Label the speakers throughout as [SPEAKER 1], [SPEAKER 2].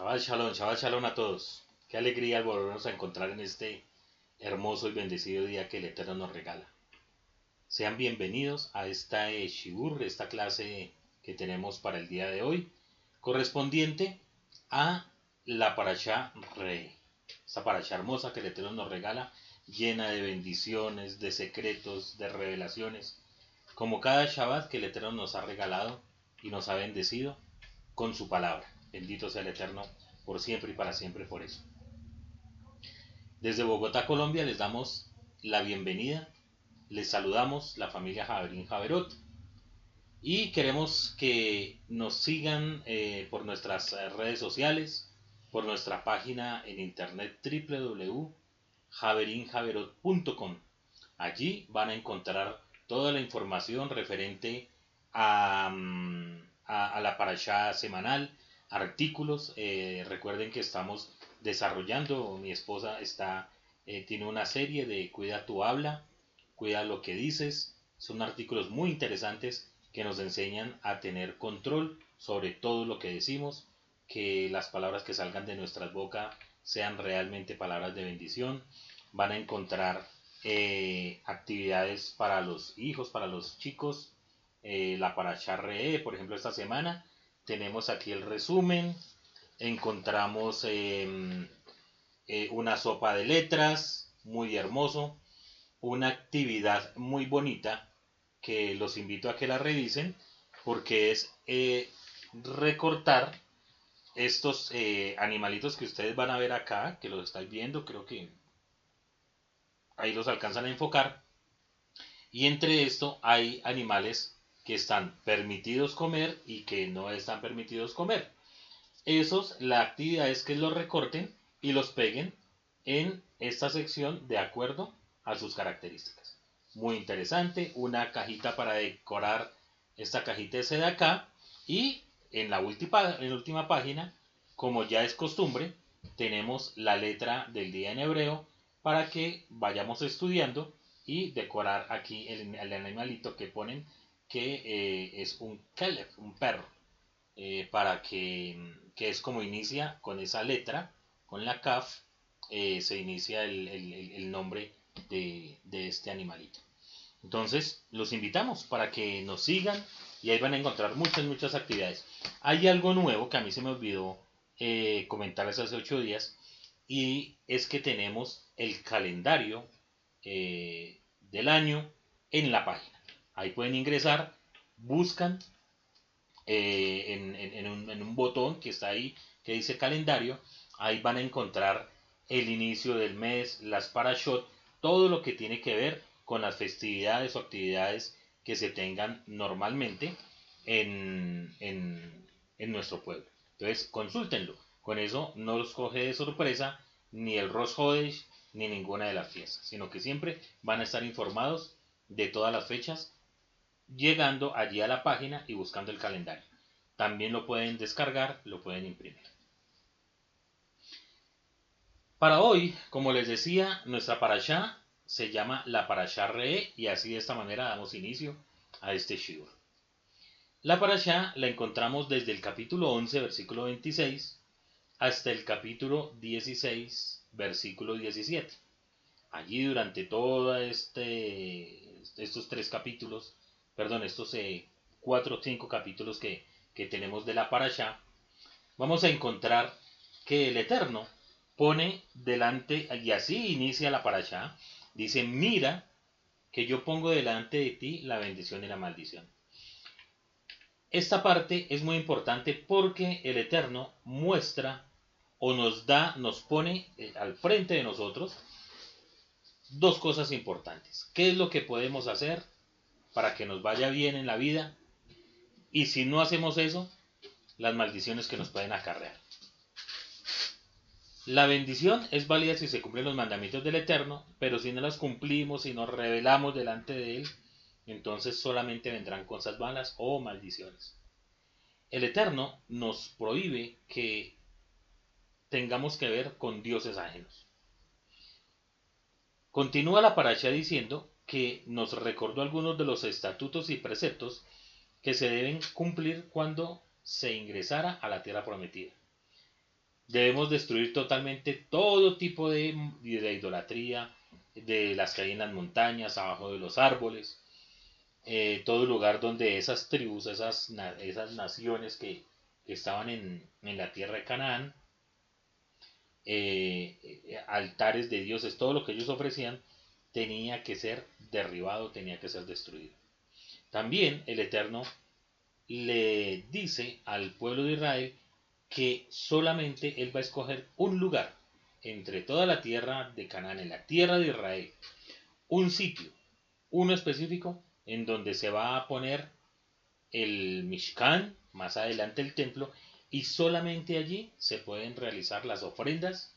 [SPEAKER 1] Shabbat Shalom, Shabbat Shalom a todos. Qué alegría volvernos a encontrar en este hermoso y bendecido día que el Eterno nos regala. Sean bienvenidos a esta eh, Shibur, esta clase que tenemos para el día de hoy, correspondiente a la Parashá Re. Esta Parashá hermosa que el Eterno nos regala, llena de bendiciones, de secretos, de revelaciones, como cada Shabbat que el Eterno nos ha regalado y nos ha bendecido con su palabra. Bendito sea el Eterno por siempre y para siempre por eso. Desde Bogotá, Colombia, les damos la bienvenida. Les saludamos la familia Javerín Javerot. Y queremos que nos sigan eh, por nuestras eh, redes sociales, por nuestra página en internet www.javerinjaverot.com. Allí van a encontrar toda la información referente a, mm, la parashá semanal, artículos. Eh, recuerden que estamos desarrollando, mi esposa está, eh, tiene una serie de Cuida tu habla, cuida lo que dices. Son artículos muy interesantes que nos enseñan a tener control sobre todo lo que decimos, que las palabras que salgan de nuestras bocas sean realmente palabras de bendición. Van a encontrar eh, actividades para los hijos, para los chicos, eh, la Parashá Re, por ejemplo, esta semana tenemos aquí el resumen, encontramos em, eh, una sopa de letras, muy hermoso, una actividad muy bonita que los invito a que la revisen porque es eh, recortar estos animalitos que ustedes van a ver acá, que los estáis viendo, creo que ahí los alcanzan a enfocar. Y entre esto hay animales que están permitidos comer y que no están permitidos comer. Esos, la actividad es que los recorten y los peguen en esta sección de acuerdo a sus características. Muy interesante, una cajita para decorar esta cajita ese de acá y en la última, en última página, como ya es costumbre, tenemos la letra del día en hebreo para que vayamos estudiando y decorar aquí el animalito que ponen que eh, es un kelef, un perro, eh, para que, es como inicia con esa letra, con la kaf, eh, se inicia el, nombre de, este animalito. Entonces, los invitamos para que nos sigan y ahí van a encontrar muchas, muchas actividades. Hay algo nuevo que a mí se me olvidó comentarles hace ocho días y es que tenemos el calendario del año en la página. Ahí pueden ingresar, buscan eh, en, un, botón que está ahí que dice calendario. Ahí van a encontrar el inicio del mes, las parashot, todo lo que tiene que ver con las festividades o actividades que se tengan normalmente en, nuestro pueblo. Entonces, consúltenlo. Con eso no los coge de sorpresa ni el Rosh Hodesh ni ninguna de las fiestas, sino que siempre van a estar informados de todas las fechas llegando allí a la página y buscando el calendario. También lo pueden descargar, lo pueden imprimir. Para hoy, como les decía, nuestra parashá se llama la parashá Re y así de esta manera damos inicio a este shiur. La parashá la encontramos desde el capítulo 11, versículo 26, hasta el capítulo 16, versículo 17. Allí durante todos este, estos tres capítulos perdón, estos eh, cuatro o cinco capítulos que, tenemos de la parasha, vamos a encontrar que el Eterno pone delante, y así inicia la parasha, dice, mira que yo pongo delante de ti la bendición y la maldición. Esta parte es muy importante porque el Eterno muestra o nos da, nos pone eh, al frente de nosotros dos cosas importantes. ¿Qué es lo que podemos hacer para que nos vaya bien en la vida. Y si no hacemos eso, las maldiciones que nos pueden acarrear. La bendición es válida si se cumplen los mandamientos del Eterno, pero si no las cumplimos, y nos revelamos delante de Él, entonces solamente vendrán cosas malas o maldiciones. El Eterno nos prohíbe que tengamos que ver con dioses ajenos. Continúa la paracha diciendo que nos recordó algunos de los estatutos y preceptos que se deben cumplir cuando se ingresara a la tierra prometida. Debemos destruir totalmente todo tipo de, de idolatría, de las que hay en las montañas, abajo de los árboles, eh, todo lugar donde esas tribus, esas, esas naciones que, estaban en, la tierra de Canaán, eh, eh, altares de dioses, todo lo que ellos ofrecían, tenía que ser derribado, tenía que ser destruido. También el Eterno le dice al pueblo de Israel que solamente él va a escoger un lugar entre toda la tierra de Canaán, en la tierra de Israel, un sitio, uno específico, en donde se va a poner el Mishkan, más adelante el templo, y solamente allí se pueden realizar las ofrendas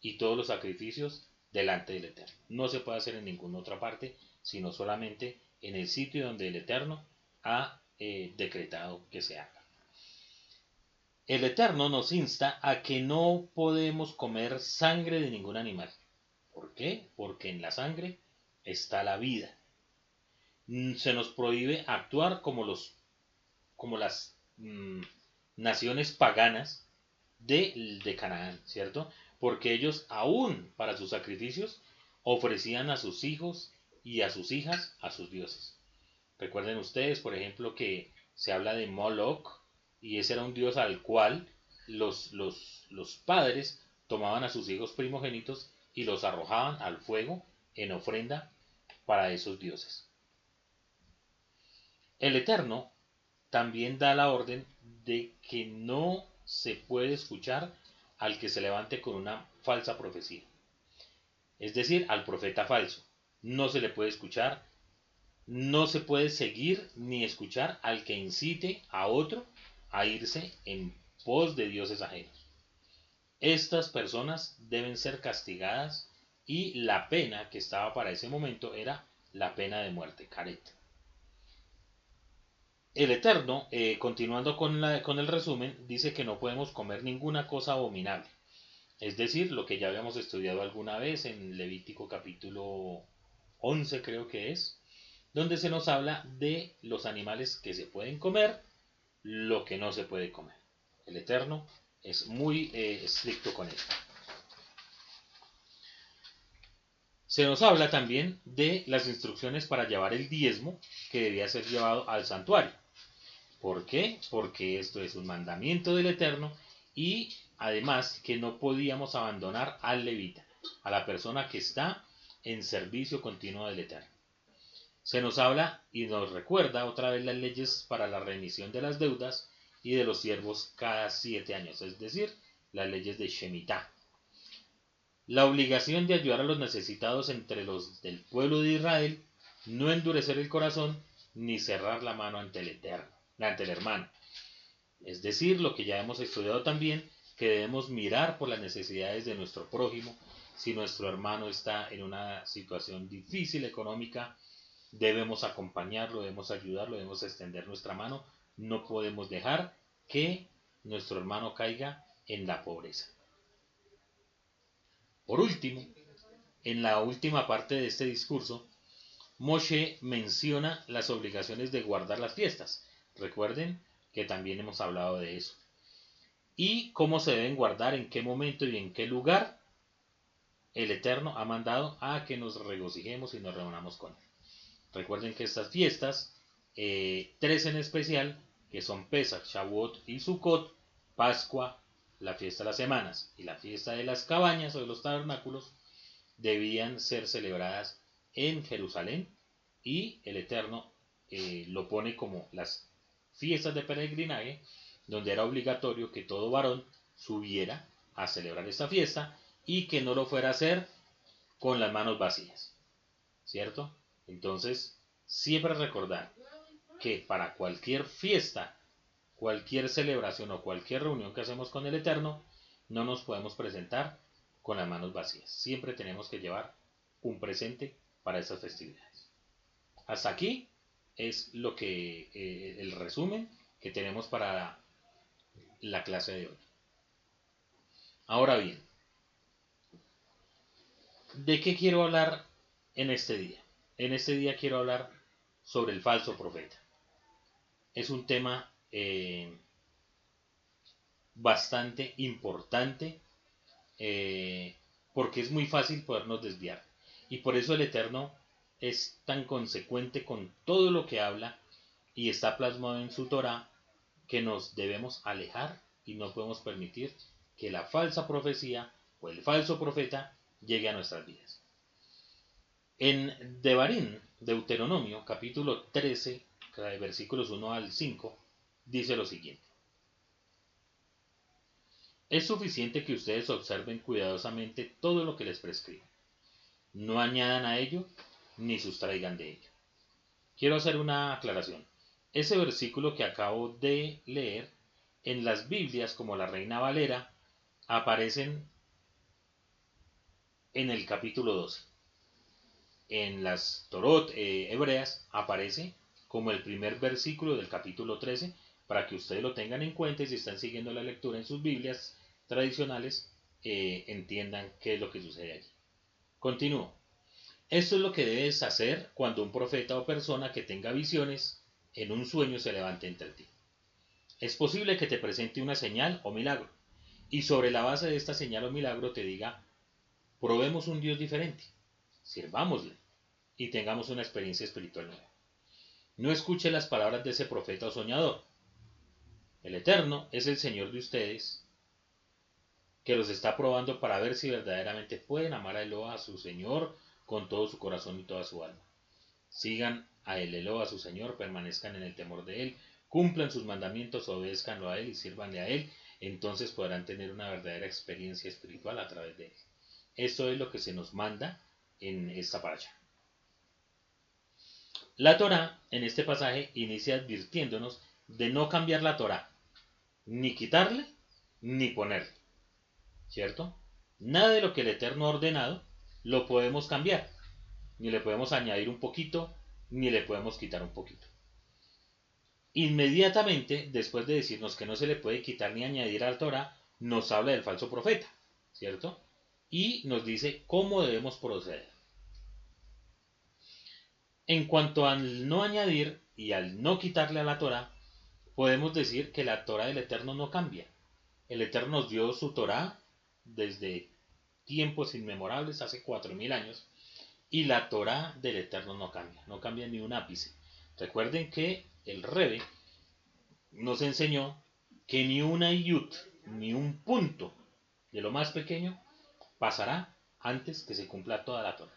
[SPEAKER 1] y todos los sacrificios delante del Eterno. No se puede hacer en ninguna otra parte, sino solamente en el sitio donde el Eterno ha eh, decretado que se haga. El Eterno nos insta a que no podemos comer sangre de ningún animal. ¿Por qué? Porque en la sangre está la vida. Mm, se nos prohíbe actuar como los como las mm, naciones paganas de, de Canaán, ¿cierto? Porque ellos aún para sus sacrificios ofrecían a sus hijos y a sus hijas a sus dioses. Recuerden ustedes, por ejemplo, que se habla de Moloch, y ese era un dios al cual los, los, los padres tomaban a sus hijos primogénitos y los arrojaban al fuego en ofrenda para esos dioses. El Eterno también da la orden de que no se puede escuchar al que se levante con una falsa profecía. Es decir, al profeta falso. No se le puede escuchar, no se puede seguir ni escuchar al que incite a otro a irse en pos de dioses ajenos. Estas personas deben ser castigadas y la pena que estaba para ese momento era la pena de muerte, caret. El Eterno, eh, continuando con, la, con el resumen, dice que no podemos comer ninguna cosa abominable. Es decir, lo que ya habíamos estudiado alguna vez en Levítico capítulo 11 creo que es, donde se nos habla de los animales que se pueden comer lo que no se puede comer. El Eterno es muy eh, estricto con esto. Se nos habla también de las instrucciones para llevar el diezmo que debía ser llevado al santuario. ¿Por qué? Porque esto es un mandamiento del Eterno y además que no podíamos abandonar al levita, a la persona que está en servicio continuo del Eterno. Se nos habla y nos recuerda otra vez las leyes para la remisión de las deudas y de los siervos cada siete años, es decir, las leyes de Shemitah. La obligación de ayudar a los necesitados entre los del pueblo de Israel, no endurecer el corazón ni cerrar la mano ante el Eterno, ante el hermano. Es decir, lo que ya hemos estudiado también, que debemos mirar por las necesidades de nuestro prójimo. Si nuestro hermano está en una situación difícil económica, debemos acompañarlo, debemos ayudarlo, debemos extender nuestra mano. No podemos dejar que nuestro hermano caiga en la pobreza. Por último, en la última parte de este discurso, Moshe menciona las obligaciones de guardar las fiestas. Recuerden que también hemos hablado de eso. Y cómo se deben guardar, en qué momento y en qué lugar el Eterno ha mandado a que nos regocijemos y nos reunamos con Él. Recuerden que estas fiestas, eh, tres en especial, que son Pesach, Shavuot y Sukkot, Pascua, la fiesta de las semanas y la fiesta de las cabañas o de los tabernáculos, debían ser celebradas en Jerusalén y el Eterno eh, lo pone como las fiestas de peregrinaje, donde era obligatorio que todo varón subiera a celebrar esta fiesta y que no lo fuera a hacer con las manos vacías. ¿Cierto? Entonces, siempre recordar que para cualquier fiesta, cualquier celebración o cualquier reunión que hacemos con el Eterno, no nos podemos presentar con las manos vacías. Siempre tenemos que llevar un presente para esas festividades. Hasta aquí es lo que eh, el resumen que tenemos para la clase de hoy. Ahora bien, ¿de qué quiero hablar en este día? En este día quiero hablar sobre el falso profeta. Es un tema eh, bastante importante eh, porque es muy fácil podernos desviar. Y por eso el Eterno es tan consecuente con todo lo que habla y está plasmado en su Torah que nos debemos alejar y no podemos permitir que la falsa profecía o el falso profeta llegue a nuestras vidas. En Devarim, Deuteronomio, capítulo 13, versículos 1 al 5, dice lo siguiente. Es suficiente que ustedes observen cuidadosamente todo lo que les prescribo. No añadan a ello ni sustraigan de ello. Quiero hacer una aclaración. Ese versículo que acabo de leer, en las Biblias como la Reina Valera, aparecen en el capítulo 12. En las Torot eh, hebreas aparece como el primer versículo del capítulo 13 para que ustedes lo tengan en cuenta y si están siguiendo la lectura en sus Biblias tradicionales, eh, entiendan qué es lo que sucede allí. Continúo. Esto es lo que debes hacer cuando un profeta o persona que tenga visiones en un sueño se levante entre ti. Es posible que te presente una señal o milagro, y sobre la base de esta señal o milagro te diga, probemos un Dios diferente, sirvámosle y tengamos una experiencia espiritual nueva. No escuche las palabras de ese profeta o soñador. El Eterno es el Señor de ustedes, que los está probando para ver si verdaderamente pueden amar a Eloa, a su Señor, con todo su corazón y toda su alma. Sigan a el Eloa, a su Señor, permanezcan en el temor de Él, cumplan sus mandamientos, obedezcanlo a Él y sírvanle a Él, entonces podrán tener una verdadera experiencia espiritual a través de Él. Esto es lo que se nos manda en esta paracha. La Torah en este pasaje inicia advirtiéndonos de no cambiar la Torah, ni quitarle, ni ponerle. ¿Cierto? Nada de lo que el Eterno ha ordenado lo podemos cambiar. Ni le podemos añadir un poquito, ni le podemos quitar un poquito. Inmediatamente, después de decirnos que no se le puede quitar ni añadir al Torah, nos habla del falso profeta, ¿cierto? Y nos dice cómo debemos proceder. En cuanto al no añadir y al no quitarle a la Torah, podemos decir que la Torah del Eterno no cambia. El Eterno nos dio su Torah desde tiempos inmemorables, hace cuatro mil años, y la Torah del Eterno no cambia, no cambia ni un ápice. Recuerden que el Rebe nos enseñó que ni una yut, ni un punto de lo más pequeño pasará antes que se cumpla toda la Torah.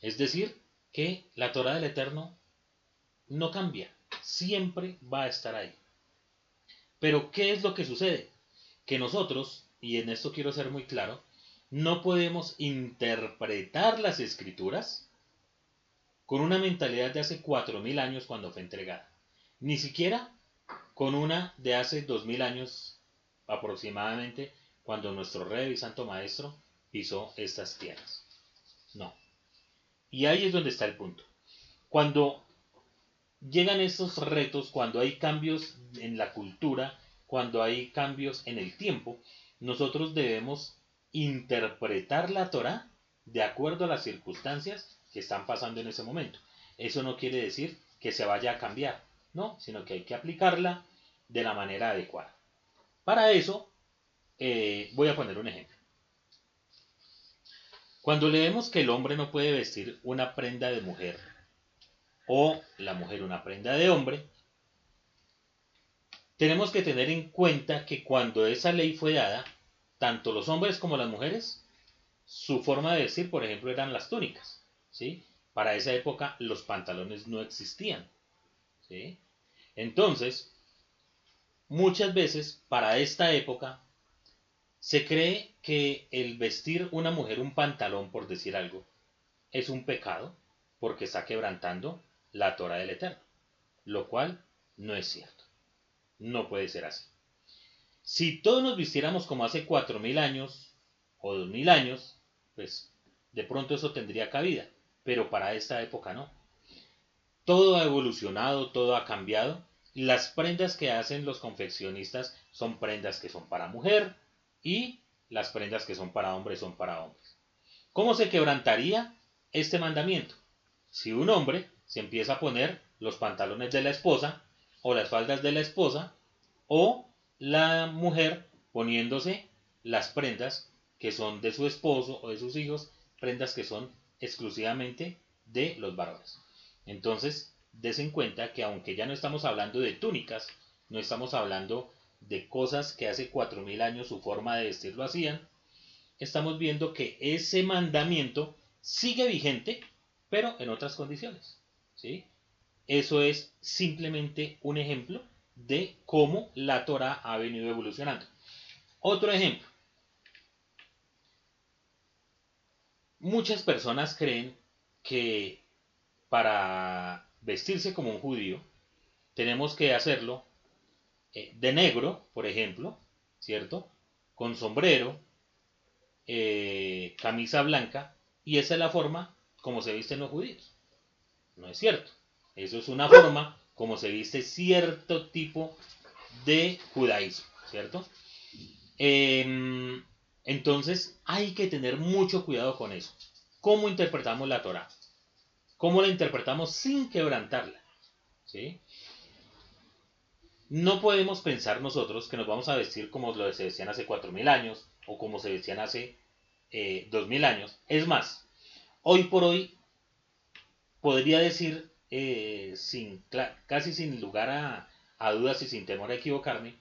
[SPEAKER 1] Es decir, que la Torah del Eterno no cambia, siempre va a estar ahí. Pero ¿qué es lo que sucede? Que nosotros y en esto quiero ser muy claro, no podemos interpretar las escrituras con una mentalidad de hace 4.000 años cuando fue entregada, ni siquiera con una de hace 2.000 años aproximadamente cuando nuestro rey y santo maestro pisó estas tierras. No. Y ahí es donde está el punto. Cuando llegan estos retos, cuando hay cambios en la cultura, cuando hay cambios en el tiempo, nosotros debemos interpretar la Torah de acuerdo a las circunstancias que están pasando en ese momento. Eso no quiere decir que se vaya a cambiar, no, sino que hay que aplicarla de la manera adecuada. Para eso, eh, voy a poner un ejemplo. Cuando leemos que el hombre no puede vestir una prenda de mujer o la mujer una prenda de hombre, tenemos que tener en cuenta que cuando esa ley fue dada, tanto los hombres como las mujeres, su forma de vestir, por ejemplo, eran las túnicas. ¿sí? Para esa época los pantalones no existían. ¿sí? Entonces, muchas veces para esta época se cree que el vestir una mujer un pantalón, por decir algo, es un pecado porque está quebrantando la Torah del Eterno, lo cual no es cierto. No puede ser así. Si todos nos vistiéramos como hace cuatro mil años o dos mil años, pues de pronto eso tendría cabida, pero para esta época no. Todo ha evolucionado, todo ha cambiado. Las prendas que hacen los confeccionistas son prendas que son para mujer y las prendas que son para hombres son para hombres. ¿Cómo se quebrantaría este mandamiento? Si un hombre se empieza a poner los pantalones de la esposa o las faldas de la esposa, o la mujer poniéndose las prendas que son de su esposo o de sus hijos, prendas que son exclusivamente de los varones. Entonces, des en cuenta que aunque ya no estamos hablando de túnicas, no estamos hablando de cosas que hace cuatro mil años su forma de vestir lo hacían, estamos viendo que ese mandamiento sigue vigente, pero en otras condiciones. ¿sí? Eso es simplemente un ejemplo de cómo la Torah ha venido evolucionando. Otro ejemplo. Muchas personas creen que para vestirse como un judío tenemos que hacerlo eh, de negro, por ejemplo, ¿cierto? Con sombrero, eh, camisa blanca, y esa es la forma como se visten los judíos. No es cierto. Eso es una forma como se viste cierto tipo de judaísmo, ¿cierto? Em, entonces hay que tener mucho cuidado con eso. ¿Cómo interpretamos la Torah? ¿Cómo la interpretamos sin quebrantarla? ¿Sí? No podemos pensar nosotros que nos vamos a vestir como lo se vestían hace 4.000 años o como se vestían hace eh, 2.000 años. Es más, hoy por hoy podría decir eh, sin, casi sin lugar a, dudas y sin temor a equivocarme,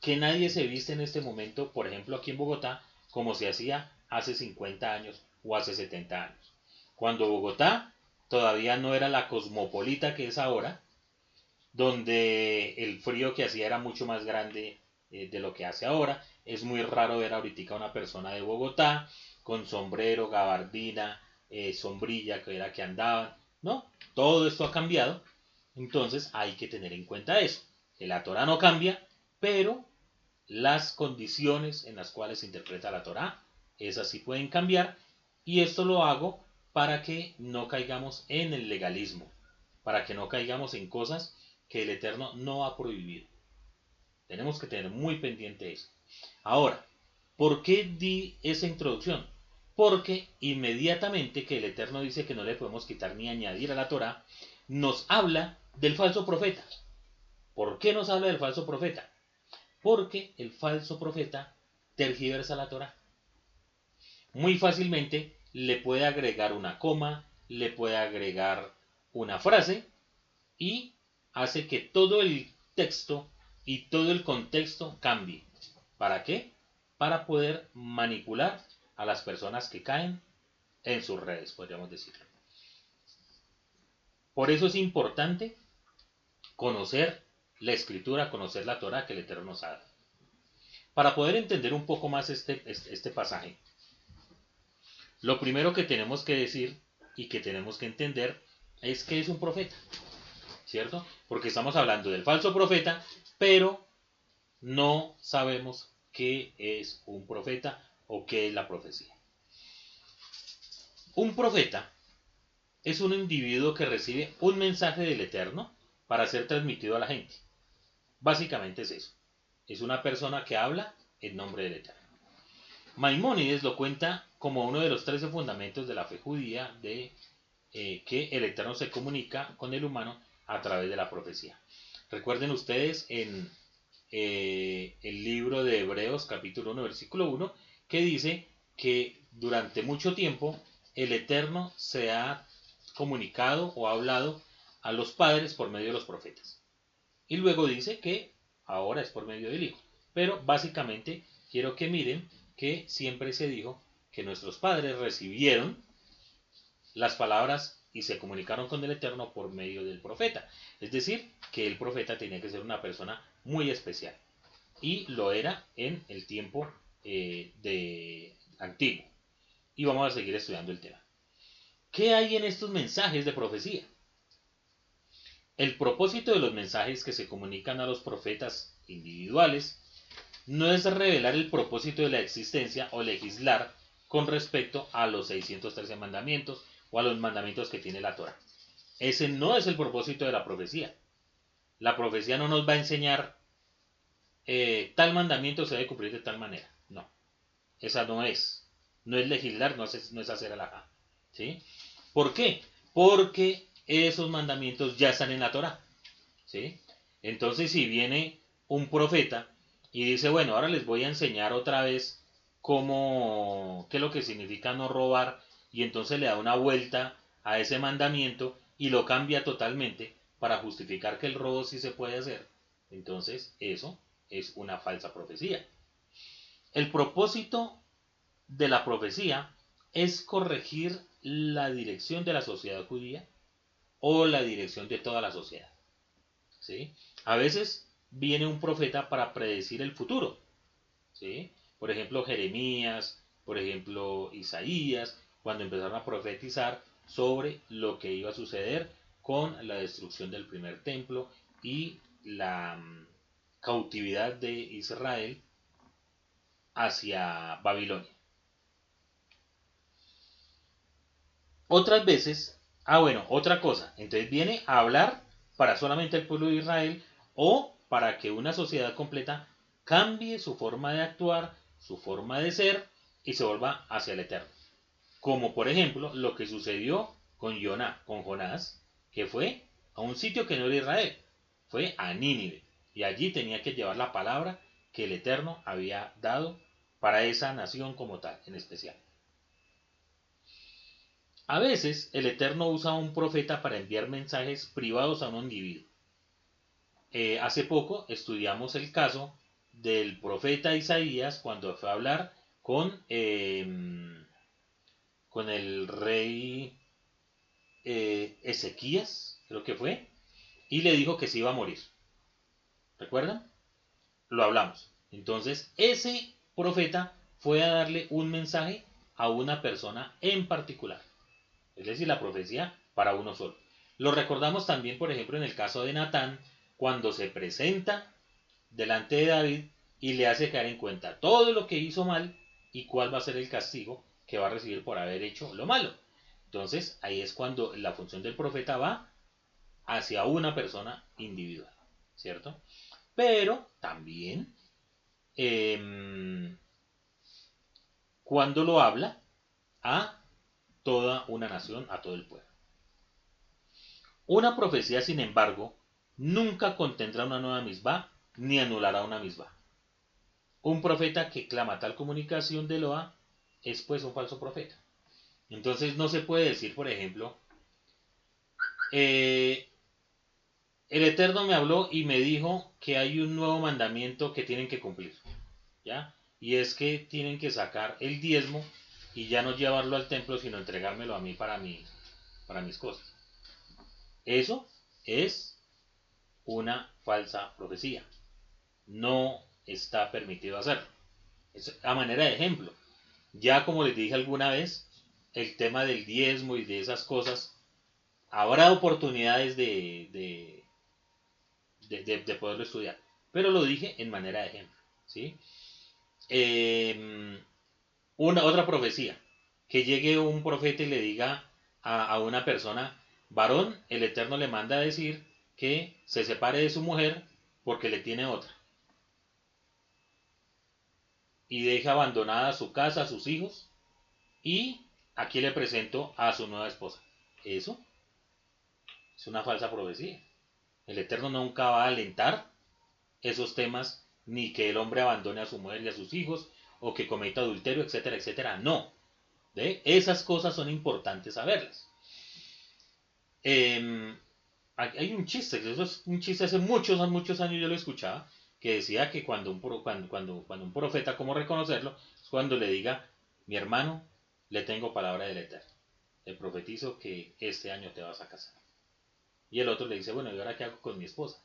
[SPEAKER 1] que nadie se viste en este momento, por ejemplo aquí en Bogotá, como se hacía hace 50 años o hace 70 años. Cuando Bogotá todavía no era la cosmopolita que es ahora, donde el frío que hacía era mucho más grande eh, de lo que hace ahora. Es muy raro ver ahorita una persona de Bogotá con sombrero, gabardina, eh, sombrilla, que era que andaban. No, todo esto ha cambiado, entonces hay que tener en cuenta eso. La Torah no cambia, pero las condiciones en las cuales se interpreta la Torah, esas sí pueden cambiar, y esto lo hago para que no caigamos en el legalismo, para que no caigamos en cosas que el Eterno no ha prohibido. Tenemos que tener muy pendiente eso. Ahora, ¿por qué di esa introducción? porque inmediatamente que el Eterno dice que no le podemos quitar ni añadir a la Torah, nos habla del falso profeta. ¿Por qué nos habla del falso profeta? Porque el falso profeta tergiversa la Torah. Muy fácilmente le puede agregar una coma, le puede agregar una frase y hace que todo el texto y todo el contexto cambie. ¿Para qué? Para poder manipular a las personas que caen en sus redes, podríamos decirlo. Por eso es importante conocer la escritura, conocer la Torah que el Eterno nos ha dado. Para poder entender un poco más este, este, este pasaje, lo primero que tenemos que decir y que tenemos que entender es que es un profeta, ¿cierto? Porque estamos hablando del falso profeta, pero no sabemos qué es un profeta o qué es la profecía. Un profeta es un individuo que recibe un mensaje del Eterno para ser transmitido a la gente. Básicamente es eso. Es una persona que habla en nombre del Eterno. Maimónides lo cuenta como uno de los trece fundamentos de la fe judía de eh, que el Eterno se comunica con el humano a través de la profecía. Recuerden ustedes en eh, el libro de Hebreos capítulo 1 versículo 1 que dice que durante mucho tiempo el Eterno se ha comunicado o ha hablado a los padres por medio de los profetas. Y luego dice que ahora es por medio del Hijo. Pero básicamente quiero que miren que siempre se dijo que nuestros padres recibieron las palabras y se comunicaron con el Eterno por medio del profeta. Es decir, que el profeta tenía que ser una persona muy especial. Y lo era en el tiempo eh, de antiguo. Y vamos a seguir estudiando el tema. ¿Qué hay en estos mensajes de profecía? El propósito de los mensajes que se comunican a los profetas individuales no es revelar el propósito de la existencia o legislar con respecto a los 613 mandamientos o a los mandamientos que tiene la Torah. Ese no es el propósito de la profecía. La profecía no nos va a enseñar eh, tal mandamiento se debe cumplir de tal manera. Esa no es. No es legislar, no es, no es hacer alajá. ¿Sí? ¿Por qué? Porque esos mandamientos ya están en la Torah. ¿Sí? Entonces, si viene un profeta y dice, bueno, ahora les voy a enseñar otra vez cómo, qué es lo que significa no robar, y entonces le da una vuelta a ese mandamiento y lo cambia totalmente para justificar que el robo sí se puede hacer. Entonces, eso es una falsa profecía. El propósito de la profecía es corregir la dirección de la sociedad judía o la dirección de toda la sociedad. ¿Sí? A veces viene un profeta para predecir el futuro. ¿Sí? Por ejemplo, Jeremías, por ejemplo, Isaías, cuando empezaron a profetizar sobre lo que iba a suceder con la destrucción del primer templo y la mm, cautividad de Israel hacia Babilonia. Otras veces, ah bueno, otra cosa, entonces viene a hablar para solamente el pueblo de Israel o para que una sociedad completa cambie su forma de actuar, su forma de ser y se vuelva hacia el eterno. Como por ejemplo lo que sucedió con Jonás, con Jonás, que fue a un sitio que no era Israel, fue a Nínive, y allí tenía que llevar la palabra que el Eterno había dado para esa nación como tal, en especial. A veces el Eterno usa a un profeta para enviar mensajes privados a un individuo. Eh, hace poco estudiamos el caso del profeta Isaías cuando fue a hablar con, em, con el rey eh, Ezequías, creo que fue, y le dijo que se iba a morir. ¿Recuerdan? Lo hablamos. Entonces, ese profeta fue a darle un mensaje a una persona en particular. Es decir, la profecía para uno solo. Lo recordamos también, por ejemplo, en el caso de Natán, cuando se presenta delante de David y le hace caer en cuenta todo lo que hizo mal y cuál va a ser el castigo que va a recibir por haber hecho lo malo. Entonces, ahí es cuando la función del profeta va hacia una persona individual, ¿cierto? Pero también, em, cuando lo habla a toda una nación, a todo el pueblo. Una profecía, sin embargo, nunca contendrá una nueva misma ni anulará una misma. Un profeta que clama tal comunicación de Loa es pues un falso profeta. Entonces no se puede decir, por ejemplo, eh, el Eterno me habló y me dijo que hay un nuevo mandamiento que tienen que cumplir. ¿Ya? Y es que tienen que sacar el diezmo y ya no llevarlo al templo, sino entregármelo a mí para, para mis cosas. Eso es una falsa profecía. No está permitido hacerlo. A manera de ejemplo. Ya como les dije alguna vez, el tema del diezmo y de esas cosas, habrá oportunidades de, de, de, poderlo estudiar. Pero lo dije en manera de ejemplo. ¿sí? Eh, una otra profecía, que llegue un profeta y le diga a, una persona, varón, el Eterno le manda a decir que se separe de su mujer porque le tiene otra. Y deja abandonada su casa, sus hijos, y aquí le presento a su nueva esposa. Eso es una falsa profecía. El Eterno nunca va a alentar esos temas, ni que el hombre abandone a su mujer y a sus hijos, o que cometa adulterio, etcétera, etcétera. No. Esas cosas son importantes saberlas. Em, hay un chiste, eso es un chiste hace muchos, muchos años yo lo escuchaba, que decía que cuando un, cuando, cuando, cuando un profeta, ¿cómo reconocerlo? Es cuando le diga, mi hermano, le tengo palabra del Eterno. Le profetizo que este año te vas a casar. Y el otro le dice, bueno, ¿y ahora qué hago con mi esposa?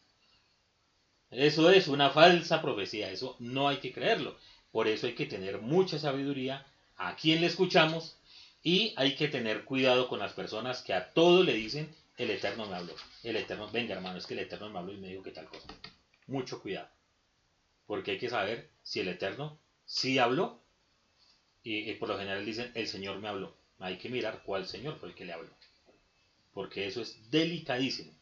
[SPEAKER 1] Eso es una falsa profecía, eso no hay que creerlo. Por eso hay que tener mucha sabiduría a quien le escuchamos y hay que tener cuidado con las personas que a todo le dicen el Eterno me habló. El Eterno, venga hermano, es que el Eterno me habló y me dijo que tal cosa. Mucho cuidado. Porque hay que saber si el Eterno sí habló y, por lo general dicen el Señor me habló. Hay que mirar cuál Señor fue el que le habló. Porque eso es delicadísimo.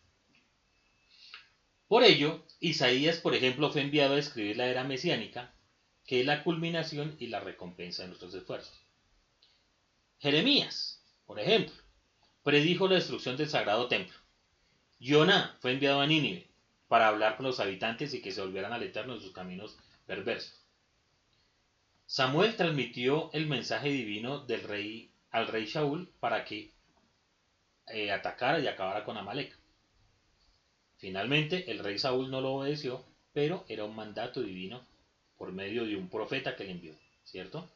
[SPEAKER 1] Por ello, Isaías, por ejemplo, fue enviado a escribir la era mesiánica que es la culminación y la recompensa de nuestros esfuerzos. Jeremías, por ejemplo, predijo la destrucción del sagrado templo. Jonah fue enviado a Nínive para hablar con los habitantes y que se volvieran al Eterno en sus caminos perverso. Samuel transmitió el mensaje divino del rey al rey Shaul para que eh, atacara y acabara con Amalek. Finalmente, el rey Saúl no lo obedeció, pero era un mandato divino por medio de un profeta que le envió, ¿cierto?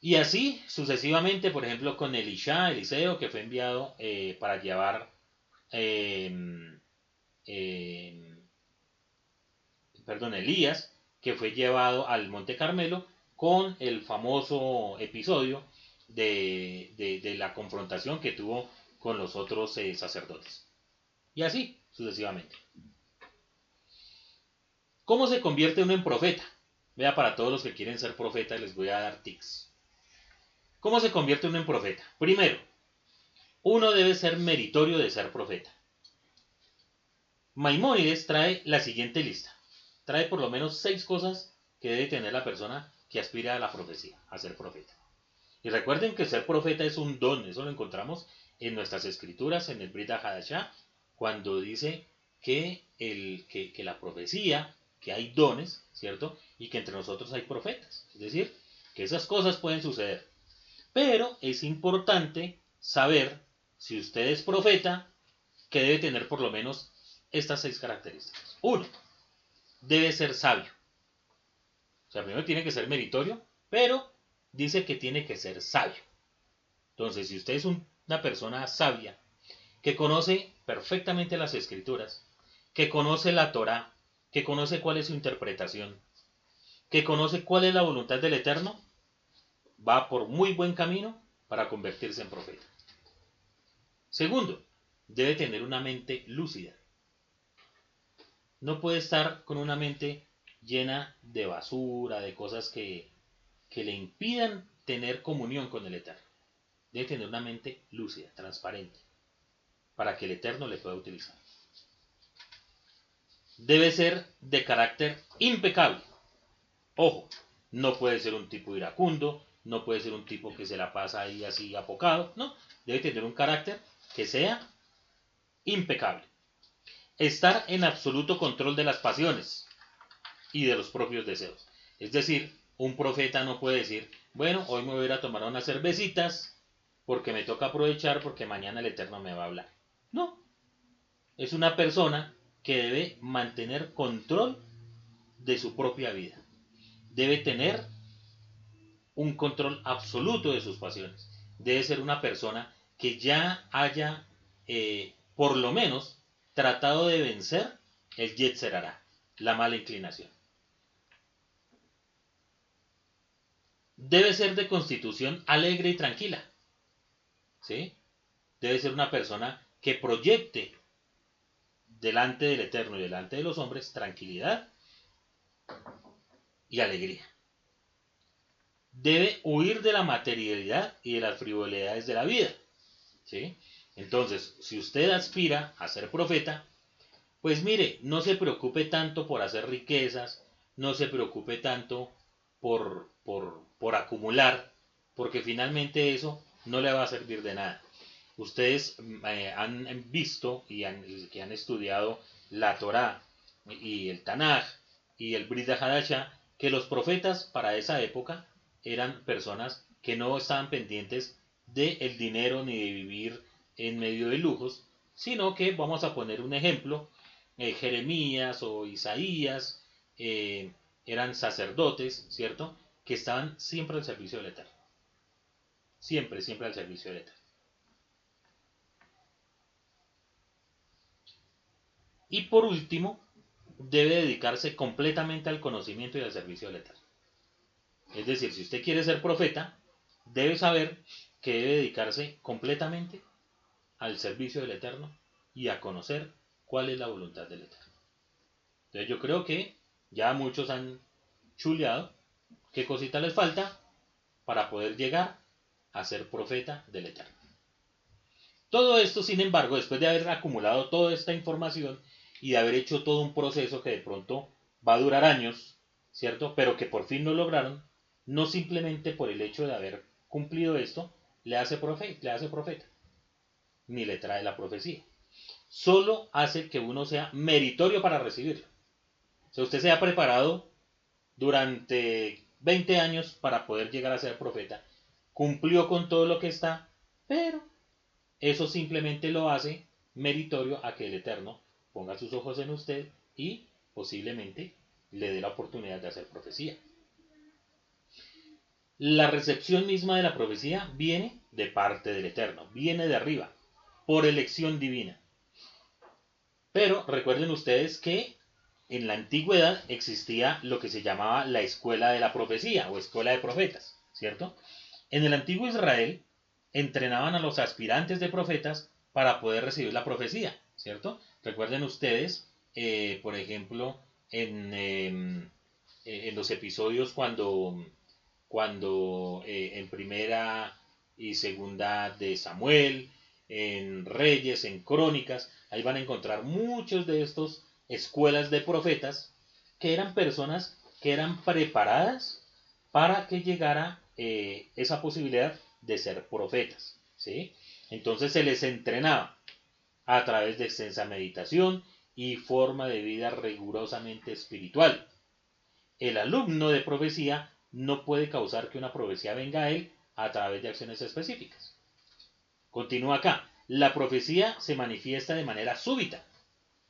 [SPEAKER 1] Y así sucesivamente, por ejemplo, con Elisha, Eliseo, que fue enviado eh, para llevar, em, em, perdón, Elías, que fue llevado al Monte Carmelo con el famoso episodio de, la confrontación que tuvo con los otros eh, sacerdotes. Y así sucesivamente. ¿Cómo se convierte uno en profeta? Vea, para todos los que quieren ser profeta les voy a dar tics. ¿Cómo se convierte uno en profeta? Primero, uno debe ser meritorio de ser profeta. Maimónides trae la siguiente lista. Trae por lo menos seis cosas que debe tener la persona que aspira a la profecía, a ser profeta. Y recuerden que ser profeta es un don, eso lo encontramos en nuestras escrituras, en el Brit Hadashah, cuando dice que, el, que, que la profecía, que hay dones, ¿cierto? Y que entre nosotros hay profetas. Es decir, que esas cosas pueden suceder. Pero es importante saber, si usted es profeta, que debe tener por lo menos estas seis características. Uno, debe ser sabio. O sea, primero tiene que ser meritorio, pero dice que tiene que ser sabio. Entonces, si usted es una persona sabia, que conoce perfectamente las escrituras, que conoce la Torah, que conoce cuál es su interpretación, que conoce cuál es la voluntad del Eterno, va por muy buen camino para convertirse en profeta. Segundo, debe tener una mente lúcida. No puede estar con una mente llena de basura, de cosas que que le impidan tener comunión con el Eterno. Debe tener una mente lúcida, transparente, para que el Eterno le pueda utilizar. Debe ser de carácter impecable. Ojo, no puede ser un tipo iracundo, no puede ser un tipo que se la pasa ahí así apocado, no, debe tener un carácter que sea impecable. Estar en absoluto control de las pasiones y de los propios deseos. Es decir, un profeta no puede decir, bueno, hoy me voy a ir a tomar unas cervecitas porque me toca aprovechar porque mañana el Eterno me va a hablar. No. Es una persona que debe mantener control de su propia vida. Debe tener un control absoluto de sus pasiones. Debe ser una persona que ya haya, eh, por lo menos, tratado de vencer el Yetzerará, la mala inclinación. debe ser de constitución alegre y tranquila. ¿Sí? Debe ser una persona que proyecte delante del Eterno y delante de los hombres tranquilidad y alegría. Debe huir de la materialidad y de las frivolidades de la vida. ¿Sí? Entonces, si usted aspira a ser profeta, pues mire, no se preocupe tanto por hacer riquezas, no se preocupe tanto por, por, por acumular, porque finalmente eso no le va a servir de nada. Ustedes eh, han visto y han, que han estudiado la Torá y el Tanaj y el Brit Hadasha, que los profetas para esa época eran personas que no estaban pendientes del el dinero ni de vivir en medio de lujos, sino que vamos a poner un ejemplo, eh, Jeremías o Isaías eh, eran sacerdotes, ¿cierto? que estaban siempre al servicio del Eterno. Siempre, siempre al servicio del Eterno. Y por último, debe dedicarse completamente al conocimiento y al servicio del Eterno. Es decir, si usted quiere ser profeta, debe saber que debe dedicarse completamente al servicio del Eterno y a conocer cuál es la voluntad del Eterno. Entonces yo creo que ya muchos han chuleado ¿Qué cosita les falta para poder llegar a ser profeta del Eterno? Todo esto, sin embargo, después de haber acumulado toda esta información y de haber hecho todo un proceso que de pronto va a durar años, ¿cierto? Pero que por fin lo lograron, no simplemente por el hecho de haber cumplido esto, le hace, profeta, le hace profeta, ni le trae la profecía. Solo hace que uno sea meritorio para recibirlo. O sea, usted se ha preparado durante 20 años para poder llegar a ser profeta, cumplió con todo lo que está, pero eso simplemente lo hace meritorio a que el Eterno ponga sus ojos en usted y posiblemente le dé la oportunidad de hacer profecía. La recepción misma de la profecía viene de parte del Eterno, viene de arriba, por elección divina. Pero recuerden ustedes que en la antigüedad existía lo que se llamaba la escuela de la profecía o escuela de profetas, ¿cierto? En el antiguo Israel entrenaban a los aspirantes de profetas para poder recibir la profecía, ¿cierto? Recuerden ustedes, eh, por ejemplo, en, em, eh, en, los episodios cuando, cuando eh, en primera y segunda de Samuel, en Reyes, en Crónicas, ahí van a encontrar muchos de estos escuelas de profetas que eran personas que eran preparadas para que llegara eh, esa posibilidad de ser profetas. ¿sí? Entonces se les entrenaba a través de extensa meditación y forma de vida rigurosamente espiritual. El alumno de profecía no puede causar que una profecía venga a él a través de acciones específicas. Continúa acá. La profecía se manifiesta de manera súbita.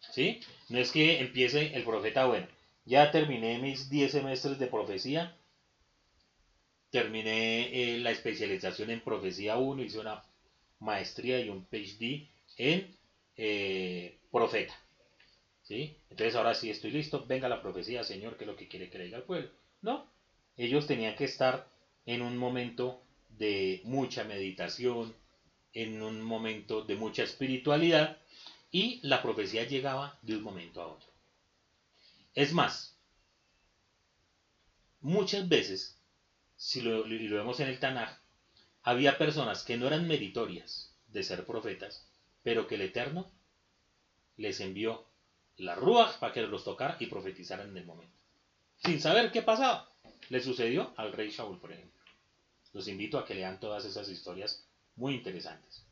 [SPEAKER 1] ¿Sí? No es que empiece el profeta, bueno, ya terminé mis 10 semestres de profecía, terminé eh, la especialización en profecía 1, hice una maestría y un PhD en eh, profeta. ¿Sí? Entonces ahora sí estoy listo, venga la profecía, Señor, que es lo que quiere que le diga al pueblo. No, ellos tenían que estar en un momento de mucha meditación, en un momento de mucha espiritualidad, y la profecía llegaba de un momento a otro. Es más, muchas veces, si lo, lo vemos en el Tanaj, había personas que no eran meritorias de ser profetas, pero que el Eterno les envió la Ruach para que los tocara y profetizaran en el momento. Sin saber qué pasaba. Le sucedió al rey Shaul, por ejemplo. Los invito a que lean todas esas historias muy interesantes.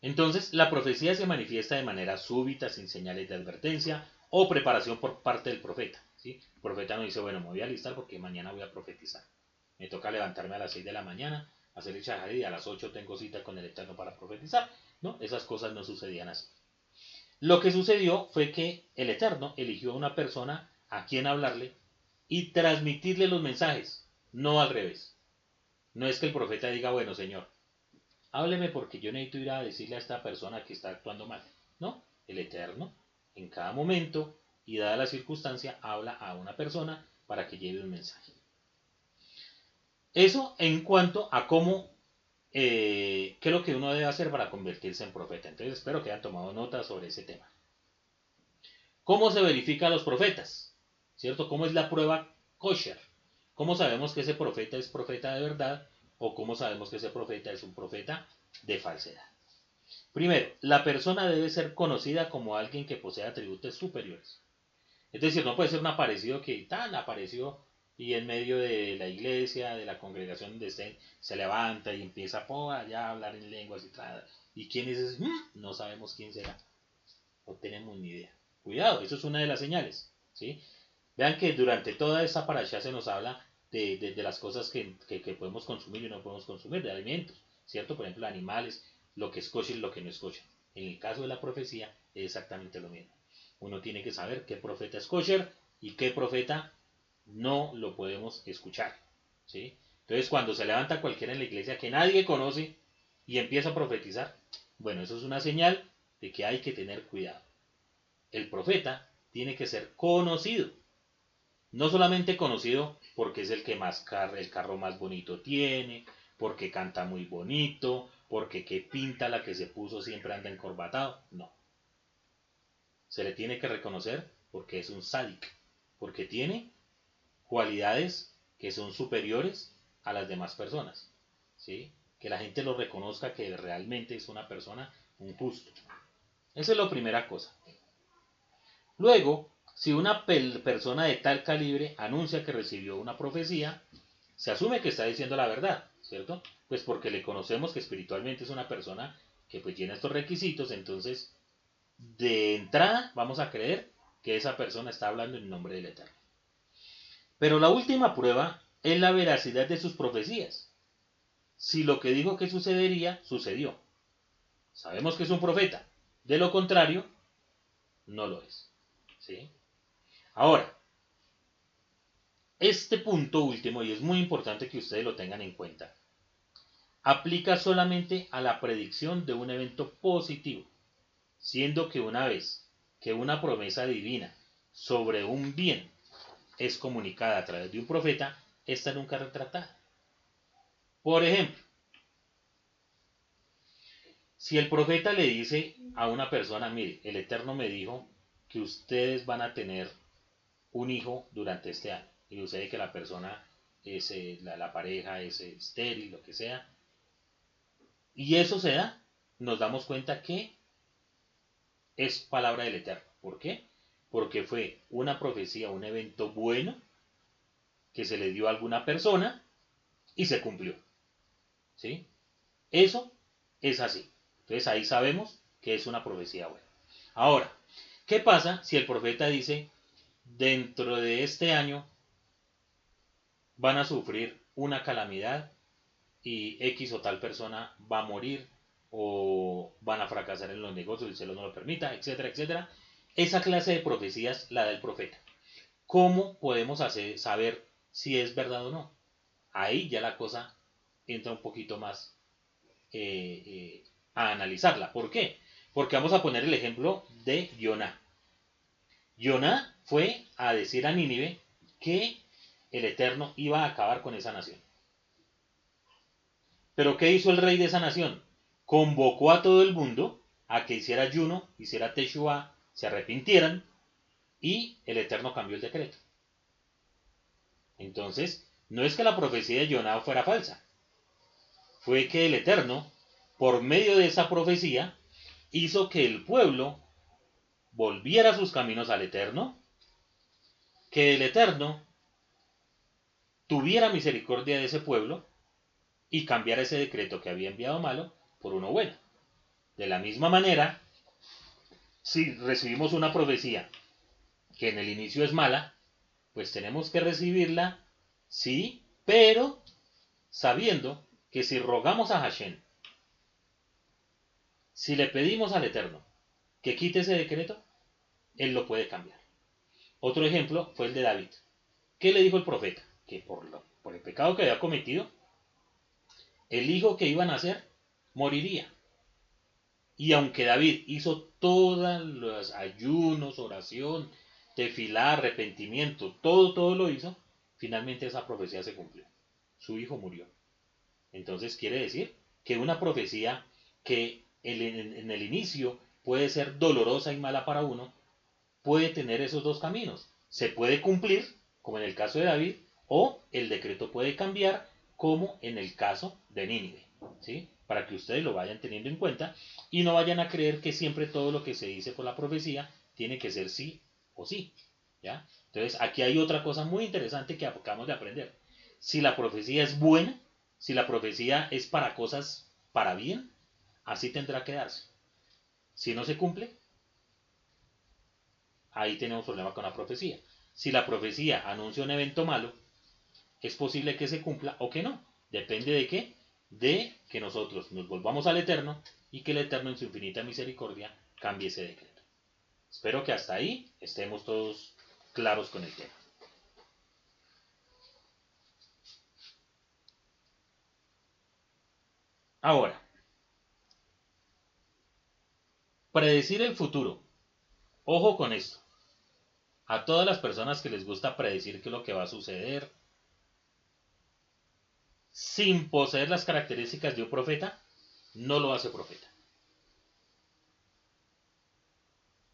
[SPEAKER 1] Entonces, la profecía se manifiesta de manera súbita, sin señales de advertencia o preparación por parte del profeta. ¿sí? El profeta no dice, bueno, me voy a alistar porque mañana voy a profetizar. Me toca levantarme a las 6 de la mañana, hacer el shahadi y a las 8 tengo cita con el Eterno para profetizar. No, esas cosas no sucedían así. Lo que sucedió fue que el Eterno eligió a una persona a quien hablarle y transmitirle los mensajes, no al revés. No es que el profeta diga, bueno, Señor, hábleme porque yo necesito ir a decirle a esta persona que está actuando mal. No, el Eterno, en cada momento y dada la circunstancia, habla a una persona para que lleve un mensaje. Eso en cuanto a cómo, eh, qué es lo que uno debe hacer para convertirse en profeta. Entonces espero que hayan tomado nota sobre ese tema. ¿Cómo se verifica a los profetas? ¿Cierto? ¿Cómo es la prueba kosher? ¿Cómo sabemos que ese profeta es profeta de verdad o cómo sabemos que ese profeta es un profeta de falsedad? Primero, la persona debe ser conocida como alguien que posee atributos superiores. Es decir, no puede ser un aparecido que tan apareció y en medio de la iglesia, de la congregación donde estén, se levanta y empieza a hablar en lenguas y tal. ¿Y quién es ese? Mm, no sabemos quién será. No tenemos ni idea. Cuidado, eso es una de las señales. ¿sí? Vean que durante toda esa parasha se nos habla de, las cosas que, podemos consumir y no podemos consumir, de alimentos, ¿cierto? Por ejemplo, animales, lo que es kosher y lo que no es kosher. En el caso de la profecía es exactamente lo mismo. Uno tiene que saber qué profeta es y qué profeta no lo podemos escuchar. ¿sí? Entonces, cuando se levanta cualquiera en la iglesia que nadie conoce y empieza a profetizar, bueno, eso es una señal de que hay que tener cuidado. El profeta tiene que ser conocido. No solamente conocido porque es el que más car el carro más bonito tiene, porque canta muy bonito, porque que pinta la que se puso siempre anda encorbatado. No. Se le tiene que reconocer porque es un sádic, porque tiene cualidades que son superiores a las demás personas. ¿sí? Que la gente lo reconozca que realmente es una persona, un justo. Esa es la primera cosa. Luego, si una persona de tal calibre anuncia que recibió una profecía, se asume que está diciendo la verdad, ¿cierto? Pues porque le conocemos que espiritualmente es una persona que pues llena estos requisitos, entonces de entrada vamos a creer que esa persona está hablando en nombre del Eterno. Pero la última prueba es la veracidad de sus profecías. Si lo que dijo que sucedería, sucedió. Sabemos que es un profeta. De lo contrario, no lo es. ¿Sí? Ahora, este punto último, y es muy importante que ustedes lo tengan en cuenta, aplica solamente a la predicción de un evento positivo, siendo que una vez que una promesa divina sobre un bien es comunicada a través de un profeta, esta nunca retratada. Por ejemplo, si el profeta le dice a una persona, mire, el Eterno me dijo que ustedes van a tener un hijo durante este año, y sucede que la persona, es, eh, la, pareja es estéril, lo que sea, y eso se da, nos damos cuenta que es palabra del Eterno. ¿Por qué? Porque fue una profecía, un evento bueno que se le dio a alguna persona y se cumplió. ¿Sí? Eso es así. Entonces ahí sabemos que es una profecía buena. Ahora, ¿qué pasa si el profeta dice, dentro de este año van a sufrir una calamidad y X o tal persona va a morir o van a fracasar en los negocios, el cielo no lo permita, etcétera, etcétera? Esa clase de profecías la del profeta. ¿Cómo podemos hacer, saber si es verdad o no? Ahí ya la cosa entra un poquito más eh, eh, a analizarla. ¿Por qué? Porque vamos a poner el ejemplo de Yoná. Yoná fue a decir a Nínive que el Eterno iba a acabar con esa nación. Pero ¿qué hizo el rey de esa nación? Convocó a todo el mundo a que hiciera ayuno, hiciera Teshua, se arrepintieran y el Eterno cambió el decreto. Entonces, no es que la profecía de Yoná fuera falsa, fue que el Eterno por medio de esa profecía, hizo que el pueblo volviera sus caminos al Eterno, que el Eterno tuviera misericordia de ese pueblo y cambiara ese decreto que había enviado malo por uno bueno. De la misma manera, si recibimos una profecía que en el inicio es mala, pues tenemos que recibirla, sí, pero sabiendo que si rogamos a Hashem si le pedimos al Eterno que quite ese decreto, Él lo puede cambiar. Otro ejemplo fue el de David. ¿Qué le dijo el profeta? Que por, lo, por el pecado que había cometido, el hijo que iban a nacer moriría. Y aunque David hizo todos los ayunos, oración, tefilá, arrepentimiento, todo, todo lo hizo, finalmente esa profecía se cumplió. Su hijo murió. Entonces quiere decir que una profecía que en el inicio puede ser dolorosa y mala para uno, puede tener esos dos caminos. Se puede cumplir, como en el caso de David, o el decreto puede cambiar, como en el caso de Nínive. ¿sí? Para que ustedes lo vayan teniendo en cuenta y no vayan a creer que siempre todo lo que se dice por la profecía tiene que ser sí o sí. ¿ya? Entonces, aquí hay otra cosa muy interesante que acabamos de aprender. Si la profecía es buena, si la profecía es para cosas para bien, Así tendrá que darse. Si no se cumple, ahí tenemos problema con la profecía. Si la profecía anuncia un evento malo, es posible que se cumpla o que no. Depende de qué? De que nosotros nos volvamos al Eterno y que el Eterno en su infinita misericordia cambie ese decreto. Espero que hasta ahí estemos todos claros con el tema. Ahora, Predecir el futuro. Ojo con esto. A todas las personas que les gusta predecir qué es lo que va a suceder, sin poseer las características de un profeta, no lo hace profeta.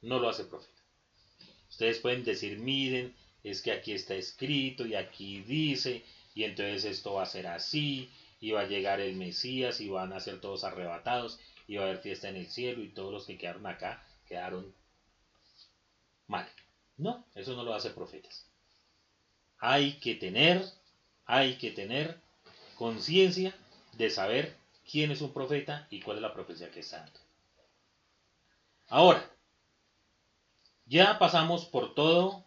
[SPEAKER 1] No lo hace profeta. Ustedes pueden decir, miren, es que aquí está escrito y aquí dice, y entonces esto va a ser así, y va a llegar el Mesías y van a ser todos arrebatados y va a haber fiesta en el cielo y todos los que quedaron acá quedaron mal. No, eso no lo hace profetas. Hay que tener, hay que tener conciencia de saber quién es un profeta y cuál es la profecía que está dando. Ahora, ya pasamos por todo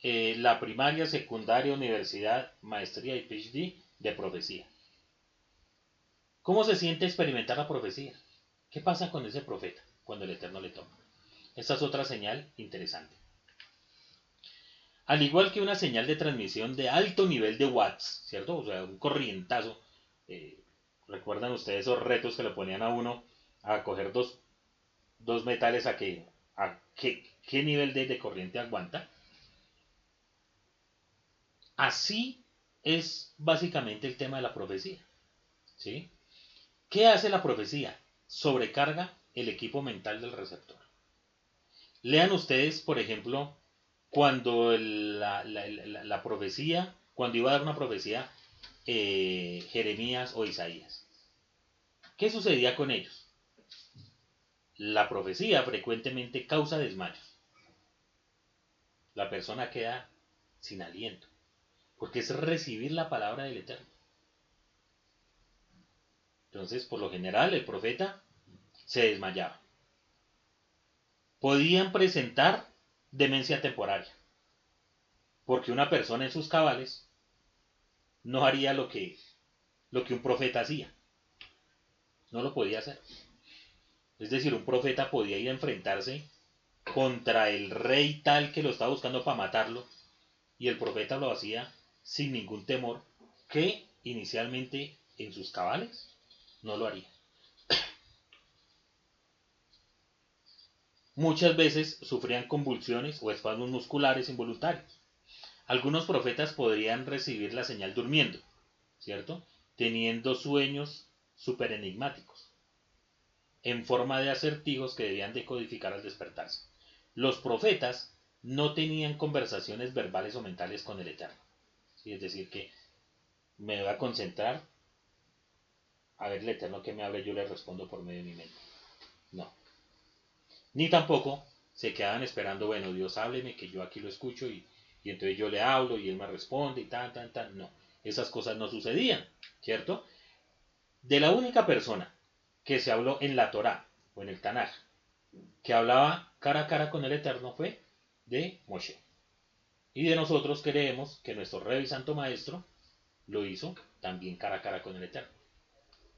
[SPEAKER 1] eh, la primaria, secundaria, universidad, maestría y PhD de profecía. ¿Cómo se siente experimentar la profecía? ¿Qué pasa con ese profeta cuando el Eterno le toma? Esta es otra señal interesante. Al igual que una señal de transmisión de alto nivel de watts, ¿cierto? O sea, un corrientazo. Eh, ¿Recuerdan ustedes esos retos que le ponían a uno a coger dos, metales a, que, a qué, qué nivel de, de corriente aguanta? Así es básicamente el tema de la profecía. ¿sí? ¿Qué hace la profecía? Sobrecarga el equipo mental del receptor. Lean ustedes, por ejemplo, cuando la, profecía, cuando iba a dar una profecía, eh, Jeremías o Isaías. ¿Qué sucedía con ellos? La profecía frecuentemente causa desmayos. La persona queda sin aliento porque es recibir la palabra del Eterno. Entonces, por lo general, el profeta se desmayaba. Podían presentar demencia temporaria, porque una persona en sus cabales no haría lo que, lo que un profeta hacía. No lo podía hacer. Es decir, un profeta podía ir a enfrentarse contra el rey tal que lo estaba buscando para matarlo, y el profeta lo hacía sin ningún temor que inicialmente en sus cabales no lo haría. Muchas veces sufrían convulsiones o espasmos musculares involuntarios. Algunos profetas podrían recibir la señal durmiendo, ¿cierto? Teniendo sueños super enigmáticos, en forma de acertijos que debían decodificar al despertarse. Los profetas no tenían conversaciones verbales o mentales con el Eterno. Es decir, que me voy a concentrar a ver el Eterno que me habla y yo le respondo por medio de mi mente. Ni tampoco se quedaban esperando, bueno, Dios hábleme, que yo aquí lo escucho y, y entonces yo le hablo y él me responde y tan, tan, tan. No, esas cosas no sucedían, ¿cierto? De la única persona que se habló en la Torá o en el Tanaj, que hablaba cara a cara con el Eterno fue de Moshe. Y de nosotros creemos que nuestro Rey Santo Maestro lo hizo también cara a cara con el Eterno.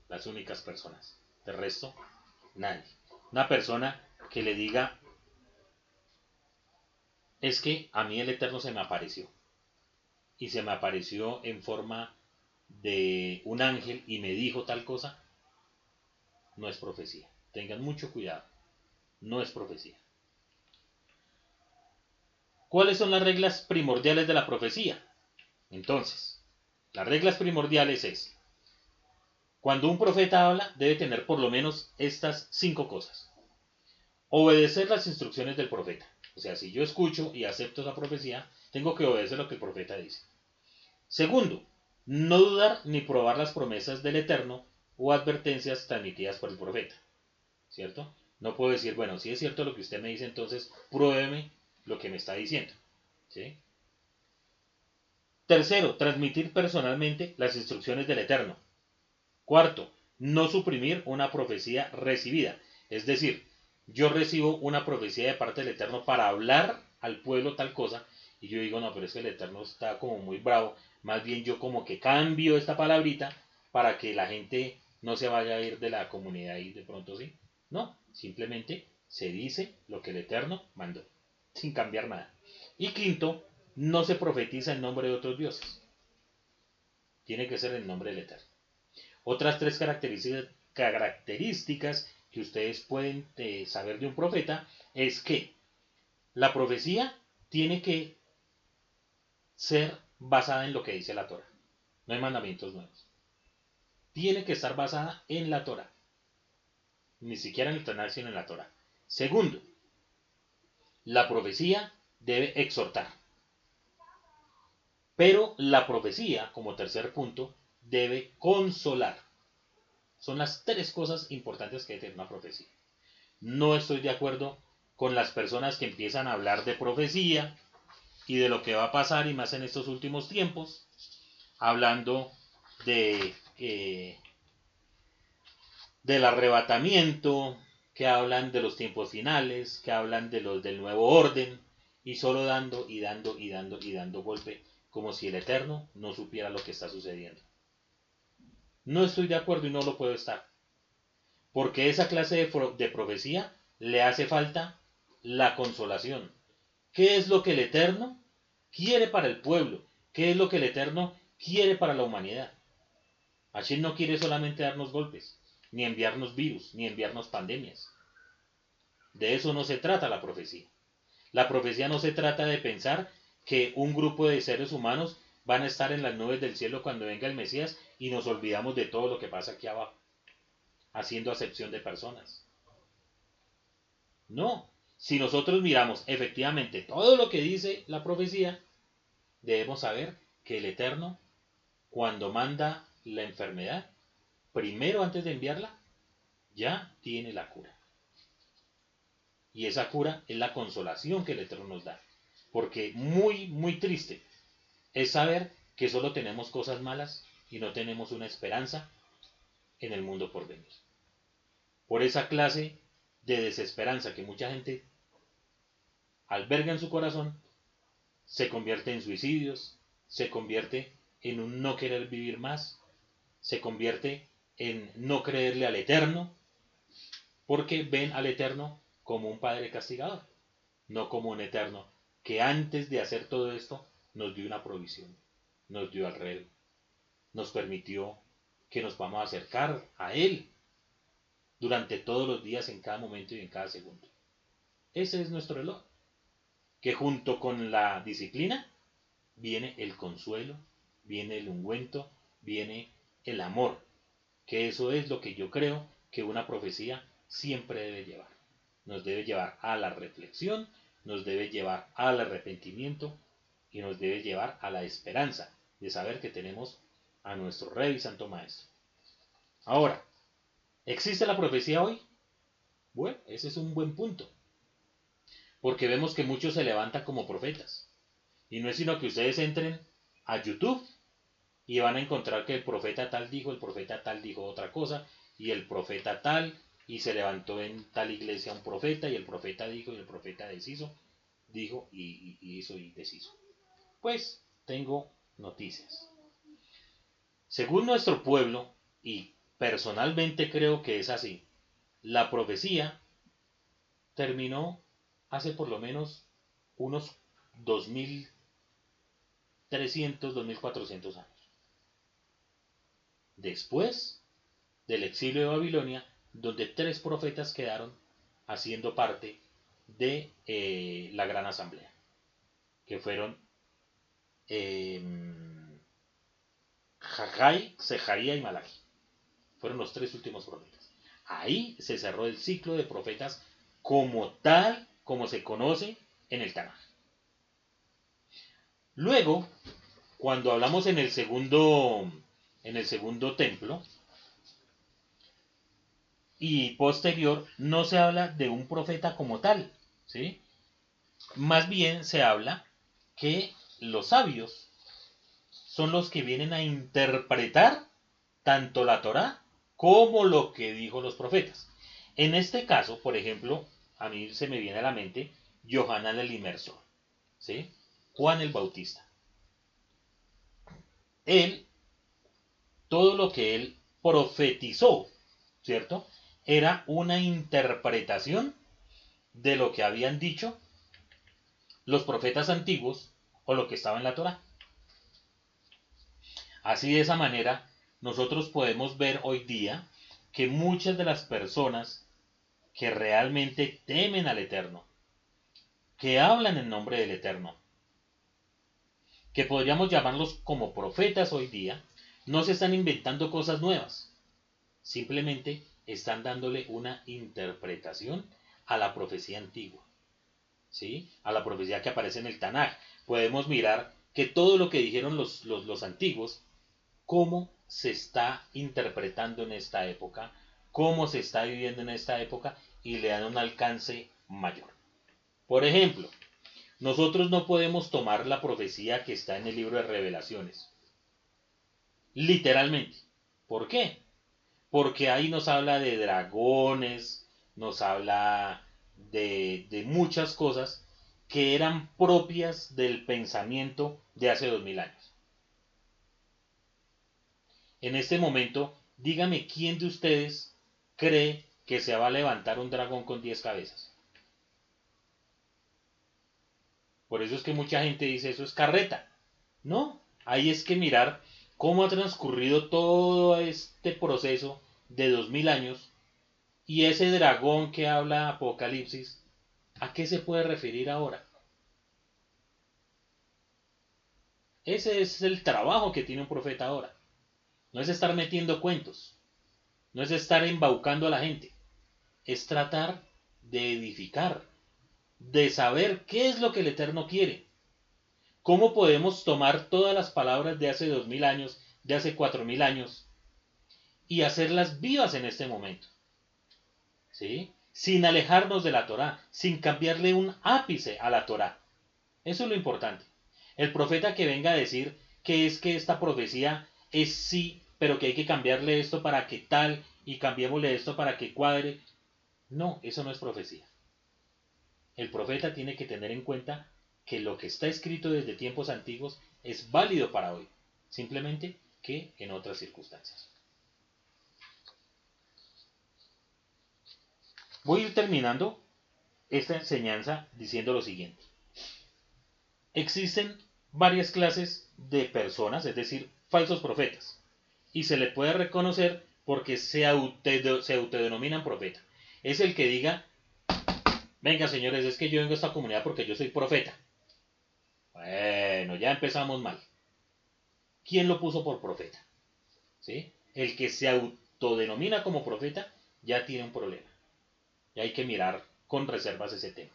[SPEAKER 1] Las únicas personas. De resto, nadie. Una persona que le diga, es que a mí el Eterno se me apareció. Y se me apareció en forma de un ángel y me dijo tal cosa. No es profecía. Tengan mucho cuidado. No es profecía. ¿Cuáles son las reglas primordiales de la profecía? Entonces, las reglas primordiales es, cuando un profeta habla, debe tener por lo menos estas cinco cosas. Obedecer las instrucciones del profeta. O sea, si yo escucho y acepto esa profecía, tengo que obedecer lo que el profeta dice. Segundo, no dudar ni probar las promesas del Eterno o advertencias transmitidas por el profeta. ¿Cierto? No puedo decir, bueno, si es cierto lo que usted me dice, entonces pruébeme lo que me está diciendo. Tercero, transmitir personalmente las instrucciones del Eterno. Cuarto, no suprimir una profecía recibida. Es decir, yo recibo una profecía de parte del Eterno para hablar al pueblo tal cosa y yo digo, no, pero es que el Eterno está como muy bravo. Más bien yo como que cambio esta palabrita para que la gente no se vaya a ir de la comunidad y de pronto sí. No, simplemente se dice lo que el Eterno mandó sin cambiar nada. Y quinto, no se profetiza en nombre de otros dioses. Tiene que ser en nombre del Eterno. Otras tres características que ustedes pueden eh, saber de un profeta es que la profecía tiene que ser basada en lo que dice la Torah. No hay mandamientos nuevos. Tiene que estar basada en la Torah. Ni siquiera en el Tanakh, sino en la Torah. Segundo, la profecía debe exhortar. Pero la profecía, como tercer punto, debe consolar. Son las tres cosas importantes que debe tener una profecía. No estoy de acuerdo con las personas que empiezan a hablar de profecía y de lo que va a pasar, y más en estos últimos tiempos, hablando de eh, del arrebatamiento, que hablan de los tiempos finales, que hablan de los del nuevo orden y solo dando y dando y dando y dando golpe, como si el Eterno no supiera lo que está sucediendo. No estoy de acuerdo y no lo puedo estar. Porque esa clase de, profecía le hace falta la consolación. ¿Qué es lo que el Eterno quiere para el pueblo? ¿Qué es lo que el Eterno quiere para la humanidad? Hashem no quiere solamente darnos golpes, ni enviarnos virus, ni enviarnos pandemias. De eso no se trata la profecía. La profecía no se trata de pensar que un grupo de seres humanos van a estar en las nubes del cielo cuando venga el Mesías y nos olvidamos de todo lo que pasa aquí abajo, haciendo acepción de personas. No, si nosotros miramos efectivamente todo lo que dice la profecía, debemos saber que el Eterno, cuando manda la enfermedad, primero antes de enviarla, ya tiene la cura. Y esa cura es la consolación que el Eterno nos da. Porque muy, muy triste es saber que solo tenemos cosas malas y no tenemos una esperanza en el mundo por venir. Por esa clase de desesperanza que mucha gente alberga en su corazón, se convierte en suicidios, se convierte en un no querer vivir más, se convierte en no creerle al Eterno, porque ven al Eterno como un Padre castigador, no como un Eterno que antes de hacer todo esto nos dio una provisión, nos dio alrededor, nos permitió que nos vamos a acercar a Él durante todos los días, en cada momento y en cada segundo. Ese es nuestro reloj, que junto con la disciplina viene el consuelo, viene el ungüento, viene el amor, que eso es lo que yo creo que una profecía siempre debe llevar. Nos debe llevar a la reflexión, nos debe llevar al arrepentimiento y nos debe llevar a la esperanza de saber que tenemos a nuestro Rey y Santo Maestro. Ahora, ¿existe la profecía hoy? Bueno, ese es un buen punto. Porque vemos que muchos se levantan como profetas. Y no es sino que ustedes entren a YouTube y van a encontrar que el profeta tal dijo, el profeta tal dijo otra cosa, y el profeta tal, y se levantó en tal iglesia un profeta, y el profeta dijo, y el profeta deshizo, dijo, y, hizo y deshizo. Pues tengo noticias. Según nuestro pueblo, y personalmente creo que es así, la profecía terminó hace por lo menos unos 2300, 2400 años. Después del exilio de Babilonia, donde tres profetas quedaron haciendo parte de eh, la gran asamblea, que fueron eh, Sejaría y Malachi. Fueron los tres últimos profetas. Ahí se cerró el ciclo de profetas como tal, como se conoce en el Tanaj. Luego, cuando hablamos en el segundo en el segundo templo. Y posterior no se habla de un profeta como tal, ¿sí? Más bien se habla que los sabios son los que vienen a interpretar tanto la Torá como lo que dijo los profetas. En este caso, por ejemplo, a mí se me viene a la mente Johanan el Inmersor, ¿sí? Juan el Bautista. Él todo lo que él profetizó, ¿cierto? Era una interpretación de lo que habían dicho los profetas antiguos o lo que estaba en la Torah. Así de esa manera, nosotros podemos ver hoy día que muchas de las personas que realmente temen al Eterno, que hablan en nombre del Eterno, que podríamos llamarlos como profetas hoy día, no se están inventando cosas nuevas, simplemente están dándole una interpretación a la profecía antigua, ¿sí? A la profecía que aparece en el Tanaj. Podemos mirar que todo lo que dijeron los, los, antiguos, cómo se está interpretando en esta época, cómo se está viviendo en esta época y le dan un alcance mayor. Por ejemplo, nosotros no podemos tomar la profecía que está en el libro de revelaciones literalmente. ¿Por qué? Porque ahí nos habla de dragones, nos habla de, muchas cosas que eran propias del pensamiento de hace dos mil años. En este momento, dígame quién de ustedes cree que se va a levantar un dragón con diez cabezas. Por eso es que mucha gente dice eso es carreta. No, ahí es que mirar cómo ha transcurrido todo este proceso de dos mil años y ese dragón que habla Apocalipsis, ¿a qué se puede referir ahora? Ese es el trabajo que tiene un profeta ahora. No es estar metiendo cuentos, no es estar embaucando a la gente, es tratar de edificar, de saber qué es lo que el Eterno quiere. ¿Cómo podemos tomar todas las palabras de hace dos mil años, de hace cuatro mil años, y hacerlas vivas en este momento? ¿Sí? Sin alejarnos de la Torah, sin cambiarle un ápice a la Torah. Eso es lo importante. El profeta que venga a decir que es que esta profecía es sí, pero que hay que cambiarle esto para que tal y cambiémosle esto para que cuadre. No, eso no es profecía el profeta tiene que tener en cuenta que lo que está escrito desde tiempos antiguos es válido para hoy, simplemente que en otras circunstancias. Voy a ir terminando esta enseñanza diciendo lo siguiente. Existen varias clases de personas, es decir, falsos profetas, y se le puede reconocer porque se, se autodenominan profeta. Es el que diga Venga, señores, es que yo vengo a esta comunidad porque yo soy profeta. Bueno, ya empezamos mal. ¿Quién lo puso por profeta? ¿Sí? El que se autodenomina como profeta ya tiene un problema. Y hay que mirar con reservas ese tema.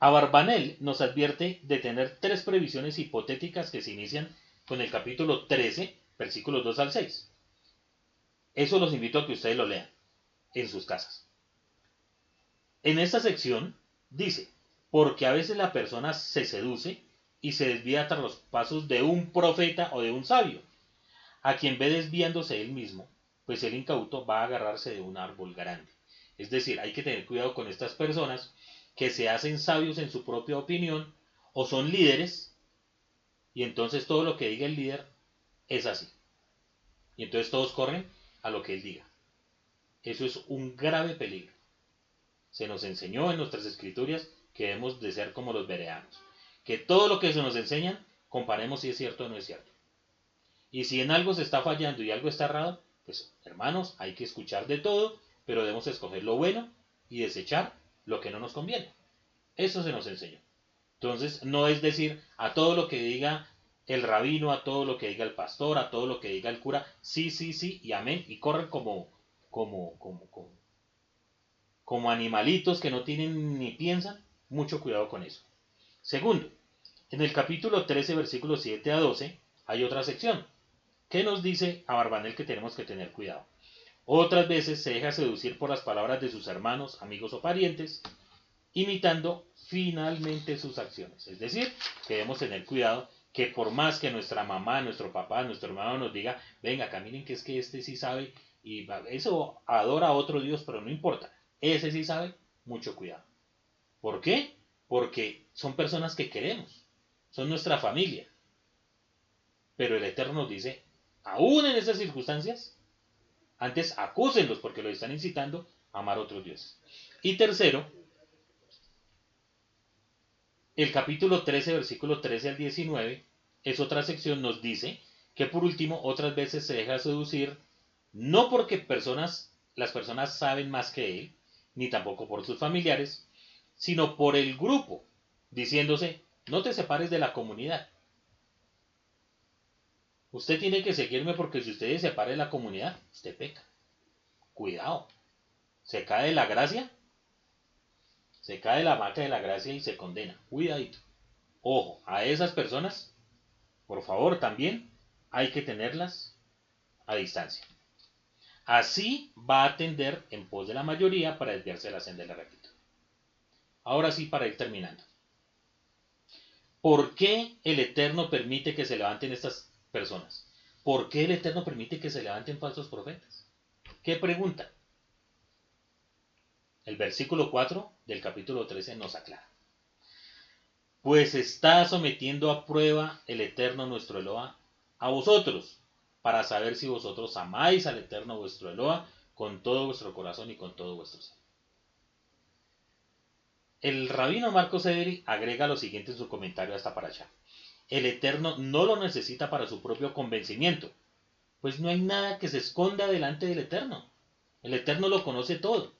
[SPEAKER 1] Abarbanel nos advierte de tener tres previsiones hipotéticas que se inician con el capítulo 13, versículos 2 al 6. Eso los invito a que ustedes lo lean en sus casas. En esta sección dice, porque a veces la persona se seduce y se desvía tras los pasos de un profeta o de un sabio, a quien ve desviándose él mismo, pues el incauto va a agarrarse de un árbol grande. Es decir, hay que tener cuidado con estas personas que se hacen sabios en su propia opinión o son líderes y entonces todo lo que diga el líder es así. Y entonces todos corren a lo que él diga. Eso es un grave peligro se nos enseñó en nuestras escrituras que debemos de ser como los vereanos. Que todo lo que se nos enseñan, comparemos si es cierto o no es cierto. Y si en algo se está fallando y algo está errado, pues hermanos, hay que escuchar de todo, pero debemos escoger lo bueno y desechar lo que no nos conviene. Eso se nos enseñó. Entonces, no es decir a todo lo que diga el rabino, a todo lo que diga el pastor, a todo lo que diga el cura, sí, sí, sí, y amén, y corren como, como, como, como, animalitos que no tienen ni piensan, mucho cuidado con eso. Segundo, en el capítulo 13, versículos 7 a 12, hay otra sección que nos dice a Barbanel que tenemos que tener cuidado. Otras veces se deja seducir por las palabras de sus hermanos, amigos o parientes, imitando finalmente sus acciones. Es decir, que debemos tener cuidado que por más que nuestra mamá, nuestro papá, nuestro hermano nos diga, venga, caminen que es que este sí sabe, y eso adora a otro Dios, pero no importa. Ese sí sabe, mucho cuidado. ¿Por qué? Porque son personas que queremos, son nuestra familia. Pero el Eterno nos dice, aún en esas circunstancias, antes acúsenlos porque los están incitando a amar a otros dioses. Y tercero, el capítulo 13, versículo 13 al 19, es otra sección, nos dice que por último otras veces se deja seducir, no porque personas, las personas saben más que él, ni tampoco por sus familiares, sino por el grupo, diciéndose, no te separes de la comunidad. Usted tiene que seguirme porque si usted se separa de la comunidad, usted peca. Cuidado. Se cae de la gracia, se cae la vaca de la gracia y se condena. Cuidadito. Ojo, a esas personas, por favor, también hay que tenerlas a distancia. Así va a tender en pos de la mayoría para desviarse de la senda de la rectitud. Ahora sí, para ir terminando. ¿Por qué el Eterno permite que se levanten estas personas? ¿Por qué el Eterno permite que se levanten falsos profetas? ¿Qué pregunta? El versículo 4 del capítulo 13 nos aclara. pues está sometiendo a prueba el Eterno nuestro Eloa a vosotros, para saber si vosotros amáis al Eterno vuestro Eloa con todo vuestro corazón y con todo vuestro ser. El rabino Marcos Ederi agrega lo siguiente en su comentario a esta paracha. El Eterno no lo necesita para su propio convencimiento, pues no hay nada que se esconda delante del Eterno. El Eterno lo conoce todo.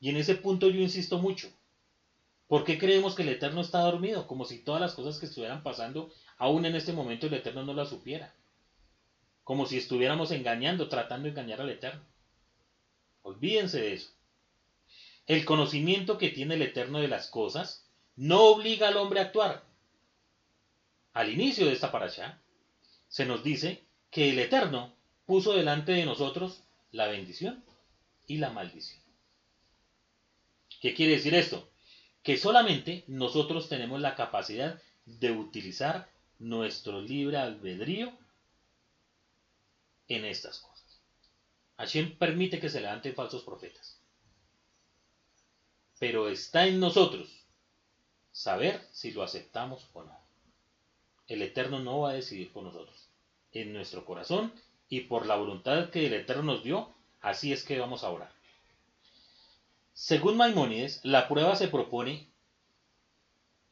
[SPEAKER 1] Y en ese punto yo insisto mucho. ¿Por qué creemos que el Eterno está dormido? Como si todas las cosas que estuvieran pasando, aún en este momento el Eterno no las supiera. Como si estuviéramos engañando, tratando de engañar al Eterno. Olvídense de eso. El conocimiento que tiene el Eterno de las cosas no obliga al hombre a actuar. Al inicio de esta paracha se nos dice que el Eterno puso delante de nosotros la bendición y la maldición. ¿Qué quiere decir esto? Que solamente nosotros tenemos la capacidad de utilizar nuestro libre albedrío en estas cosas. Hashem permite que se levanten falsos profetas. Pero está en nosotros saber si lo aceptamos o no. El Eterno no va a decidir por nosotros. En nuestro corazón y por la voluntad que el Eterno nos dio, así es que vamos a orar. Según Maimónides, la prueba se propone,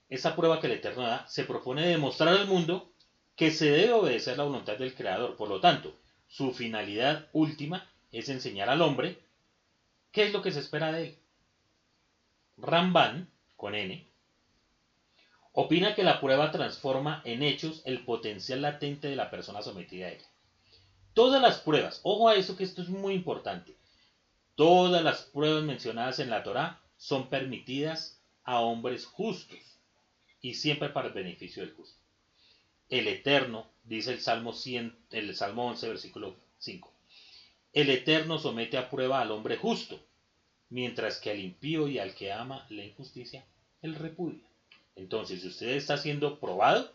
[SPEAKER 1] esa prueba que el Eterno da, se propone demostrar al mundo que se debe obedecer la voluntad del Creador. Por lo tanto, su finalidad última es enseñar al hombre qué es lo que se espera de él. Ramban, con N, opina que la prueba transforma en hechos el potencial latente de la persona sometida a ella. Todas las pruebas, ojo a eso que esto es muy importante, Todas las pruebas mencionadas en la Torá son permitidas a hombres justos y siempre para el beneficio del justo. El Eterno, dice el Salmo, 100, el Salmo 11, versículo 5. El Eterno somete a prueba al hombre justo, mientras que al impío y al que ama la injusticia, él repudia. Entonces, si usted está siendo probado,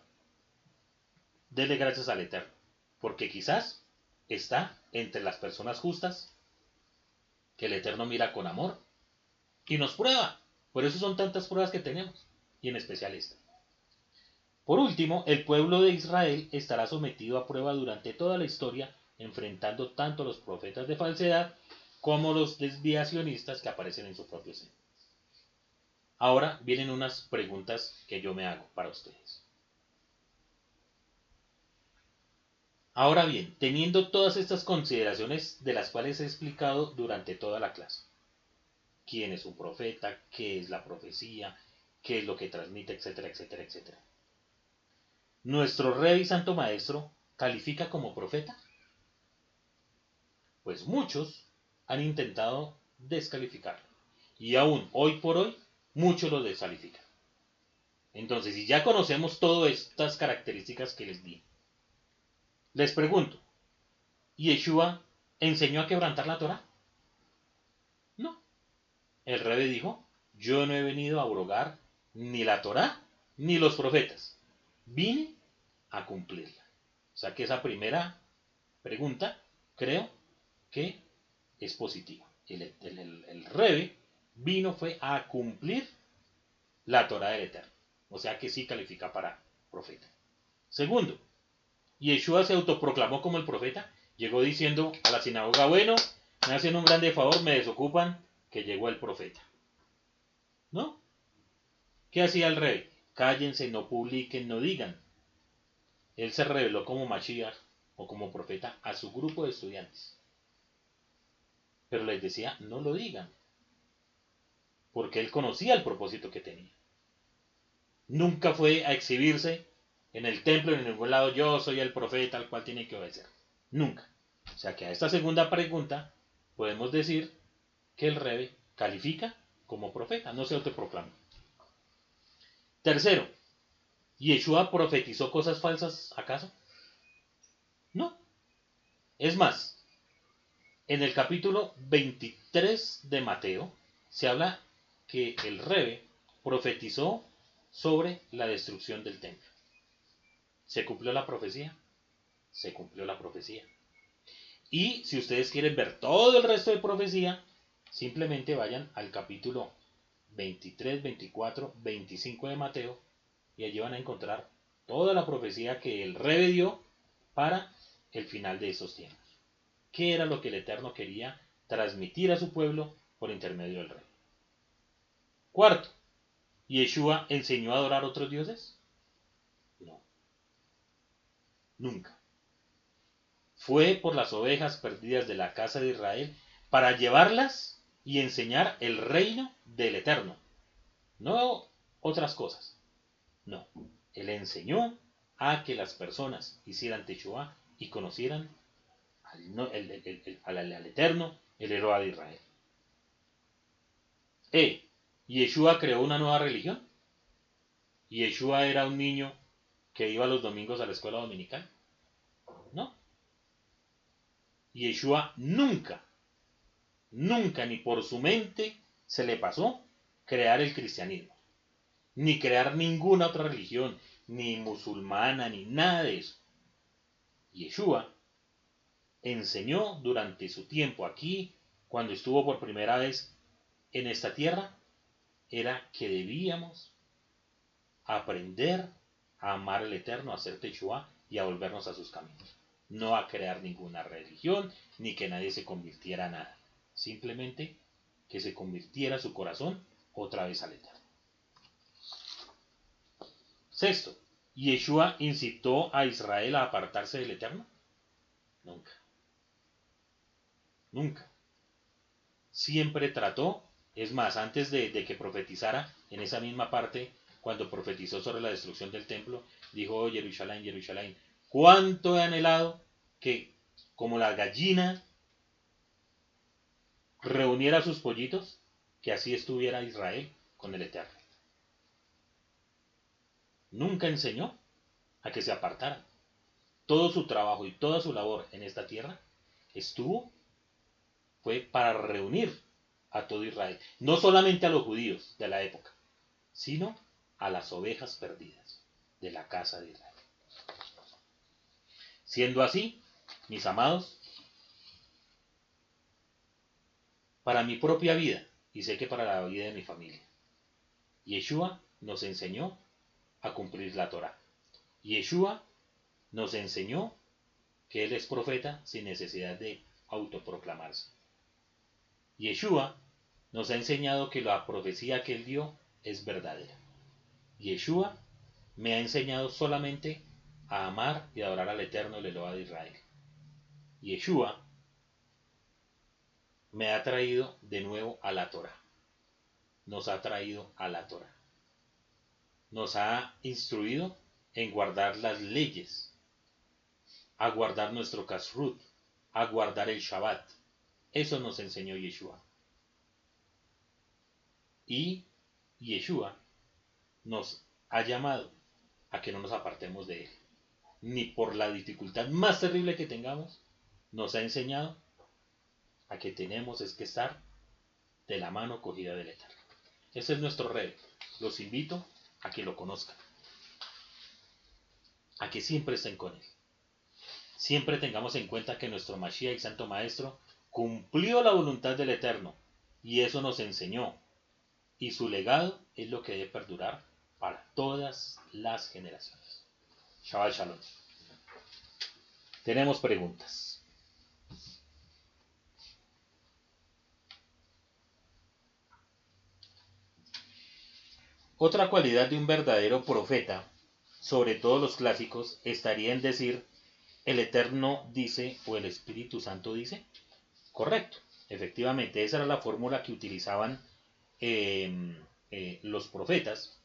[SPEAKER 1] dele gracias al Eterno, porque quizás está entre las personas justas que el Eterno mira con amor y nos prueba. Por eso son tantas pruebas que tenemos, y en especial esta. Por último, el pueblo de Israel estará sometido a prueba durante toda la historia, enfrentando tanto los profetas de falsedad como los desviacionistas que aparecen en su propio seno. Ahora vienen unas preguntas que yo me hago para ustedes. Ahora bien, teniendo todas estas consideraciones de las cuales he explicado durante toda la clase, quién es un profeta, qué es la profecía, qué es lo que transmite, etcétera, etcétera, etcétera. ¿Nuestro rey y santo maestro califica como profeta? Pues muchos han intentado descalificarlo. Y aún hoy por hoy, muchos lo descalifican. Entonces, si ya conocemos todas estas características que les di, les pregunto, ¿Yeshua enseñó a quebrantar la Torah? No. El rebe dijo, yo no he venido a abrogar ni la Torah ni los profetas. Vine a cumplirla. O sea que esa primera pregunta creo que es positiva. El, el, rebe vino fue a cumplir la Torah del Eterno. O sea que sí califica para profeta. Segundo, Yeshua se autoproclamó como el profeta, llegó diciendo a la sinagoga, bueno, me hacen un grande favor, me desocupan, que llegó el profeta. ¿No? ¿Qué hacía el rey? Cállense, no publiquen, no digan. Él se reveló como Mashiach o como profeta a su grupo de estudiantes. Pero les decía, no lo digan. Porque él conocía el propósito que tenía. Nunca fue a exhibirse en el templo, en ningún lado, yo soy el profeta al cual tiene que obedecer. Nunca. O sea que a esta segunda pregunta podemos decir que el rebe califica como profeta, no se autoproclama. Tercero, ¿Yeshua profetizó cosas falsas acaso? No. Es más, en el capítulo 23 de Mateo se habla que el rebe profetizó sobre la destrucción del templo. ¿Se cumplió la profecía? Se cumplió la profecía. Y si ustedes quieren ver todo el resto de profecía, simplemente vayan al capítulo 23, 24, 25 de Mateo, y allí van a encontrar toda la profecía que el rey dio para el final de esos tiempos. ¿Qué era lo que el Eterno quería transmitir a su pueblo por intermedio del rey? Cuarto, ¿Yeshua enseñó a adorar a otros dioses? No. Nunca. Fue por las ovejas perdidas de la casa de Israel para llevarlas y enseñar el reino del Eterno. No otras cosas. No. Él enseñó a que las personas hicieran Teshua y conocieran al, Eterno, el héroe de Israel. E. Yeshua creó una nueva religión. Yeshua era un niño que iba los domingos a la escuela dominical. No. Yeshua nunca nunca ni por su mente se le pasó crear el cristianismo, ni crear ninguna otra religión, ni musulmana, ni nada de eso. Yeshua enseñó durante su tiempo aquí, cuando estuvo por primera vez en esta tierra, era que debíamos aprender a amar al Eterno, a hacer Teshua y a volvernos a sus caminos. No a crear ninguna religión, ni que nadie se convirtiera a nada simplemente que se convirtiera su corazón otra vez al Eterno. Sexto, ¿Yeshua incitó a Israel a apartarse del Eterno? Nunca. Nunca. Siempre trató, es más, antes de, que profetizara, en esa misma parte, cuando profetizó sobre la destrucción del templo, dijo, oh, Jerusalén, Jerusalén, cuánto he anhelado que, como la gallina reuniera sus pollitos, que así estuviera Israel con el Eterno. Nunca enseñó a que se apartaran. Todo su trabajo y toda su labor en esta tierra estuvo, fue para reunir a todo Israel. No solamente a los judíos de la época, sino a las ovejas perdidas de la casa de Israel. Siendo así, mis amados, para mi propia vida y sé que para la vida de mi familia. Yeshua nos enseñó a cumplir la Torah. Yeshua nos enseñó que Él es profeta sin necesidad de autoproclamarse. Yeshua nos ha enseñado que la profecía que Él dio es verdadera. Yeshua me ha enseñado solamente a amar y adorar al Eterno el Eloa de Israel. Yeshua me ha traído de nuevo a la Torah. Nos ha traído a la Torah. Nos ha instruido en guardar las leyes, a guardar nuestro kasrut, a guardar el Shabbat. Eso nos enseñó Yeshua. Y Yeshua nos ha llamado a que no nos apartemos de él. Ni por la dificultad más terrible que tengamos, nos ha enseñado a que tenemos es que estar de la mano cogida del Eterno. Ese es nuestro rey. Los invito a que lo conozcan. A que siempre estén con él. Siempre tengamos en cuenta que nuestro Mashiach y Santo Maestro cumplió la voluntad del Eterno y eso nos enseñó. Y su legado es lo que debe perdurar para todas las generaciones. Shabbat Shalom. Tenemos preguntas. Otra cualidad de un verdadero profeta, sobre todos los clásicos, estaría en decir, el Eterno dice o el Espíritu Santo dice. Correcto, efectivamente, esa era la fórmula que utilizaban em, eh, los profetas,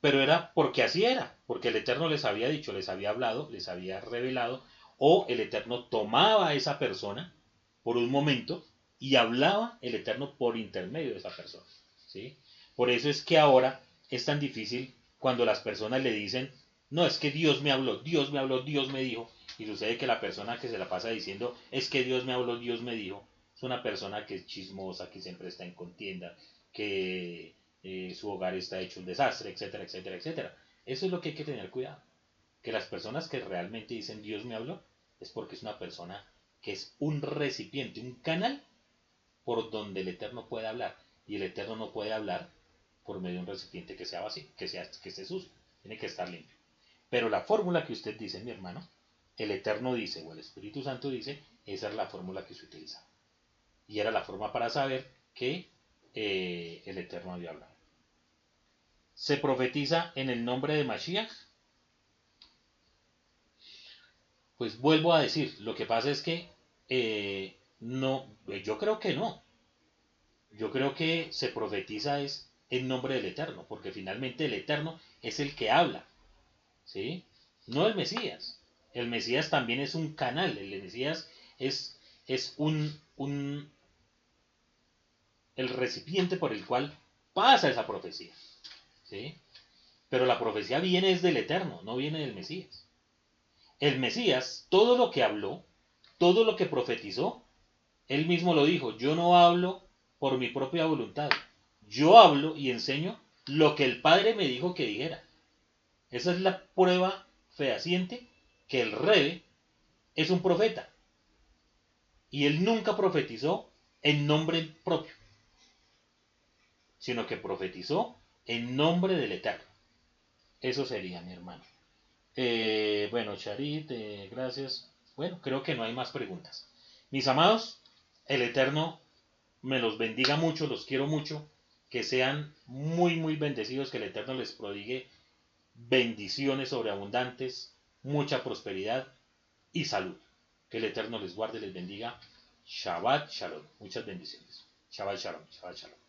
[SPEAKER 1] pero era porque así era, porque el Eterno les había dicho, les había hablado, les había revelado, o el Eterno tomaba a esa persona por un momento y hablaba el Eterno por intermedio de esa persona. ¿sí? Por eso es que ahora es tan difícil cuando las personas le dicen, no, es que Dios me habló, Dios me habló, Dios me dijo. Y sucede que la persona que se la pasa diciendo, es que Dios me habló, Dios me dijo, es una persona que es chismosa, que siempre está en contienda, que eh, su hogar está hecho un desastre, etcétera, etcétera, etcétera. Eso es lo que hay que tener cuidado. Que las personas que realmente dicen Dios me habló, es porque es una persona que es un recipiente, un canal por donde el Eterno puede hablar y el Eterno no puede hablar por medio de un recipiente que sea vacío, que, sea, que esté sucio, tiene que estar limpio. Pero la fórmula que usted dice, mi hermano, el Eterno dice, o el Espíritu Santo dice, esa es la fórmula que se utiliza. Y era la forma para saber que eh, el Eterno había hablado. Se profetiza en el nombre de Mashiach. Pues vuelvo a decir, lo que pasa es que eh, no, yo creo que no. Yo creo que se profetiza es en nombre del Eterno, porque finalmente el Eterno es el que habla, ¿sí? No el Mesías. El Mesías también es un canal, el Mesías es, es un, un, el recipiente por el cual pasa esa profecía. Pero la profecía viene es del Eterno, no viene del Mesías. El Mesías, todo lo que habló, todo lo que profetizó, él mismo lo dijo, yo no hablo por mi propia voluntad, yo hablo y enseño lo que el Padre me dijo que dijera. Esa es la prueba fehaciente que el rey es un profeta. Y él nunca profetizó en nombre propio sino que profetizó en nombre del Eterno. Eso sería, mi hermano. Eh, bueno, Charit, eh, gracias. Bueno, creo que no hay más preguntas. Mis amados, el Eterno me los bendiga mucho, los quiero mucho, que sean muy, muy bendecidos, que el Eterno les prodigue bendiciones sobreabundantes, mucha prosperidad y salud. Que el Eterno les guarde, les bendiga. Shabbat Shalom. Muchas bendiciones. Shabbat Shalom. Shabbat Shalom.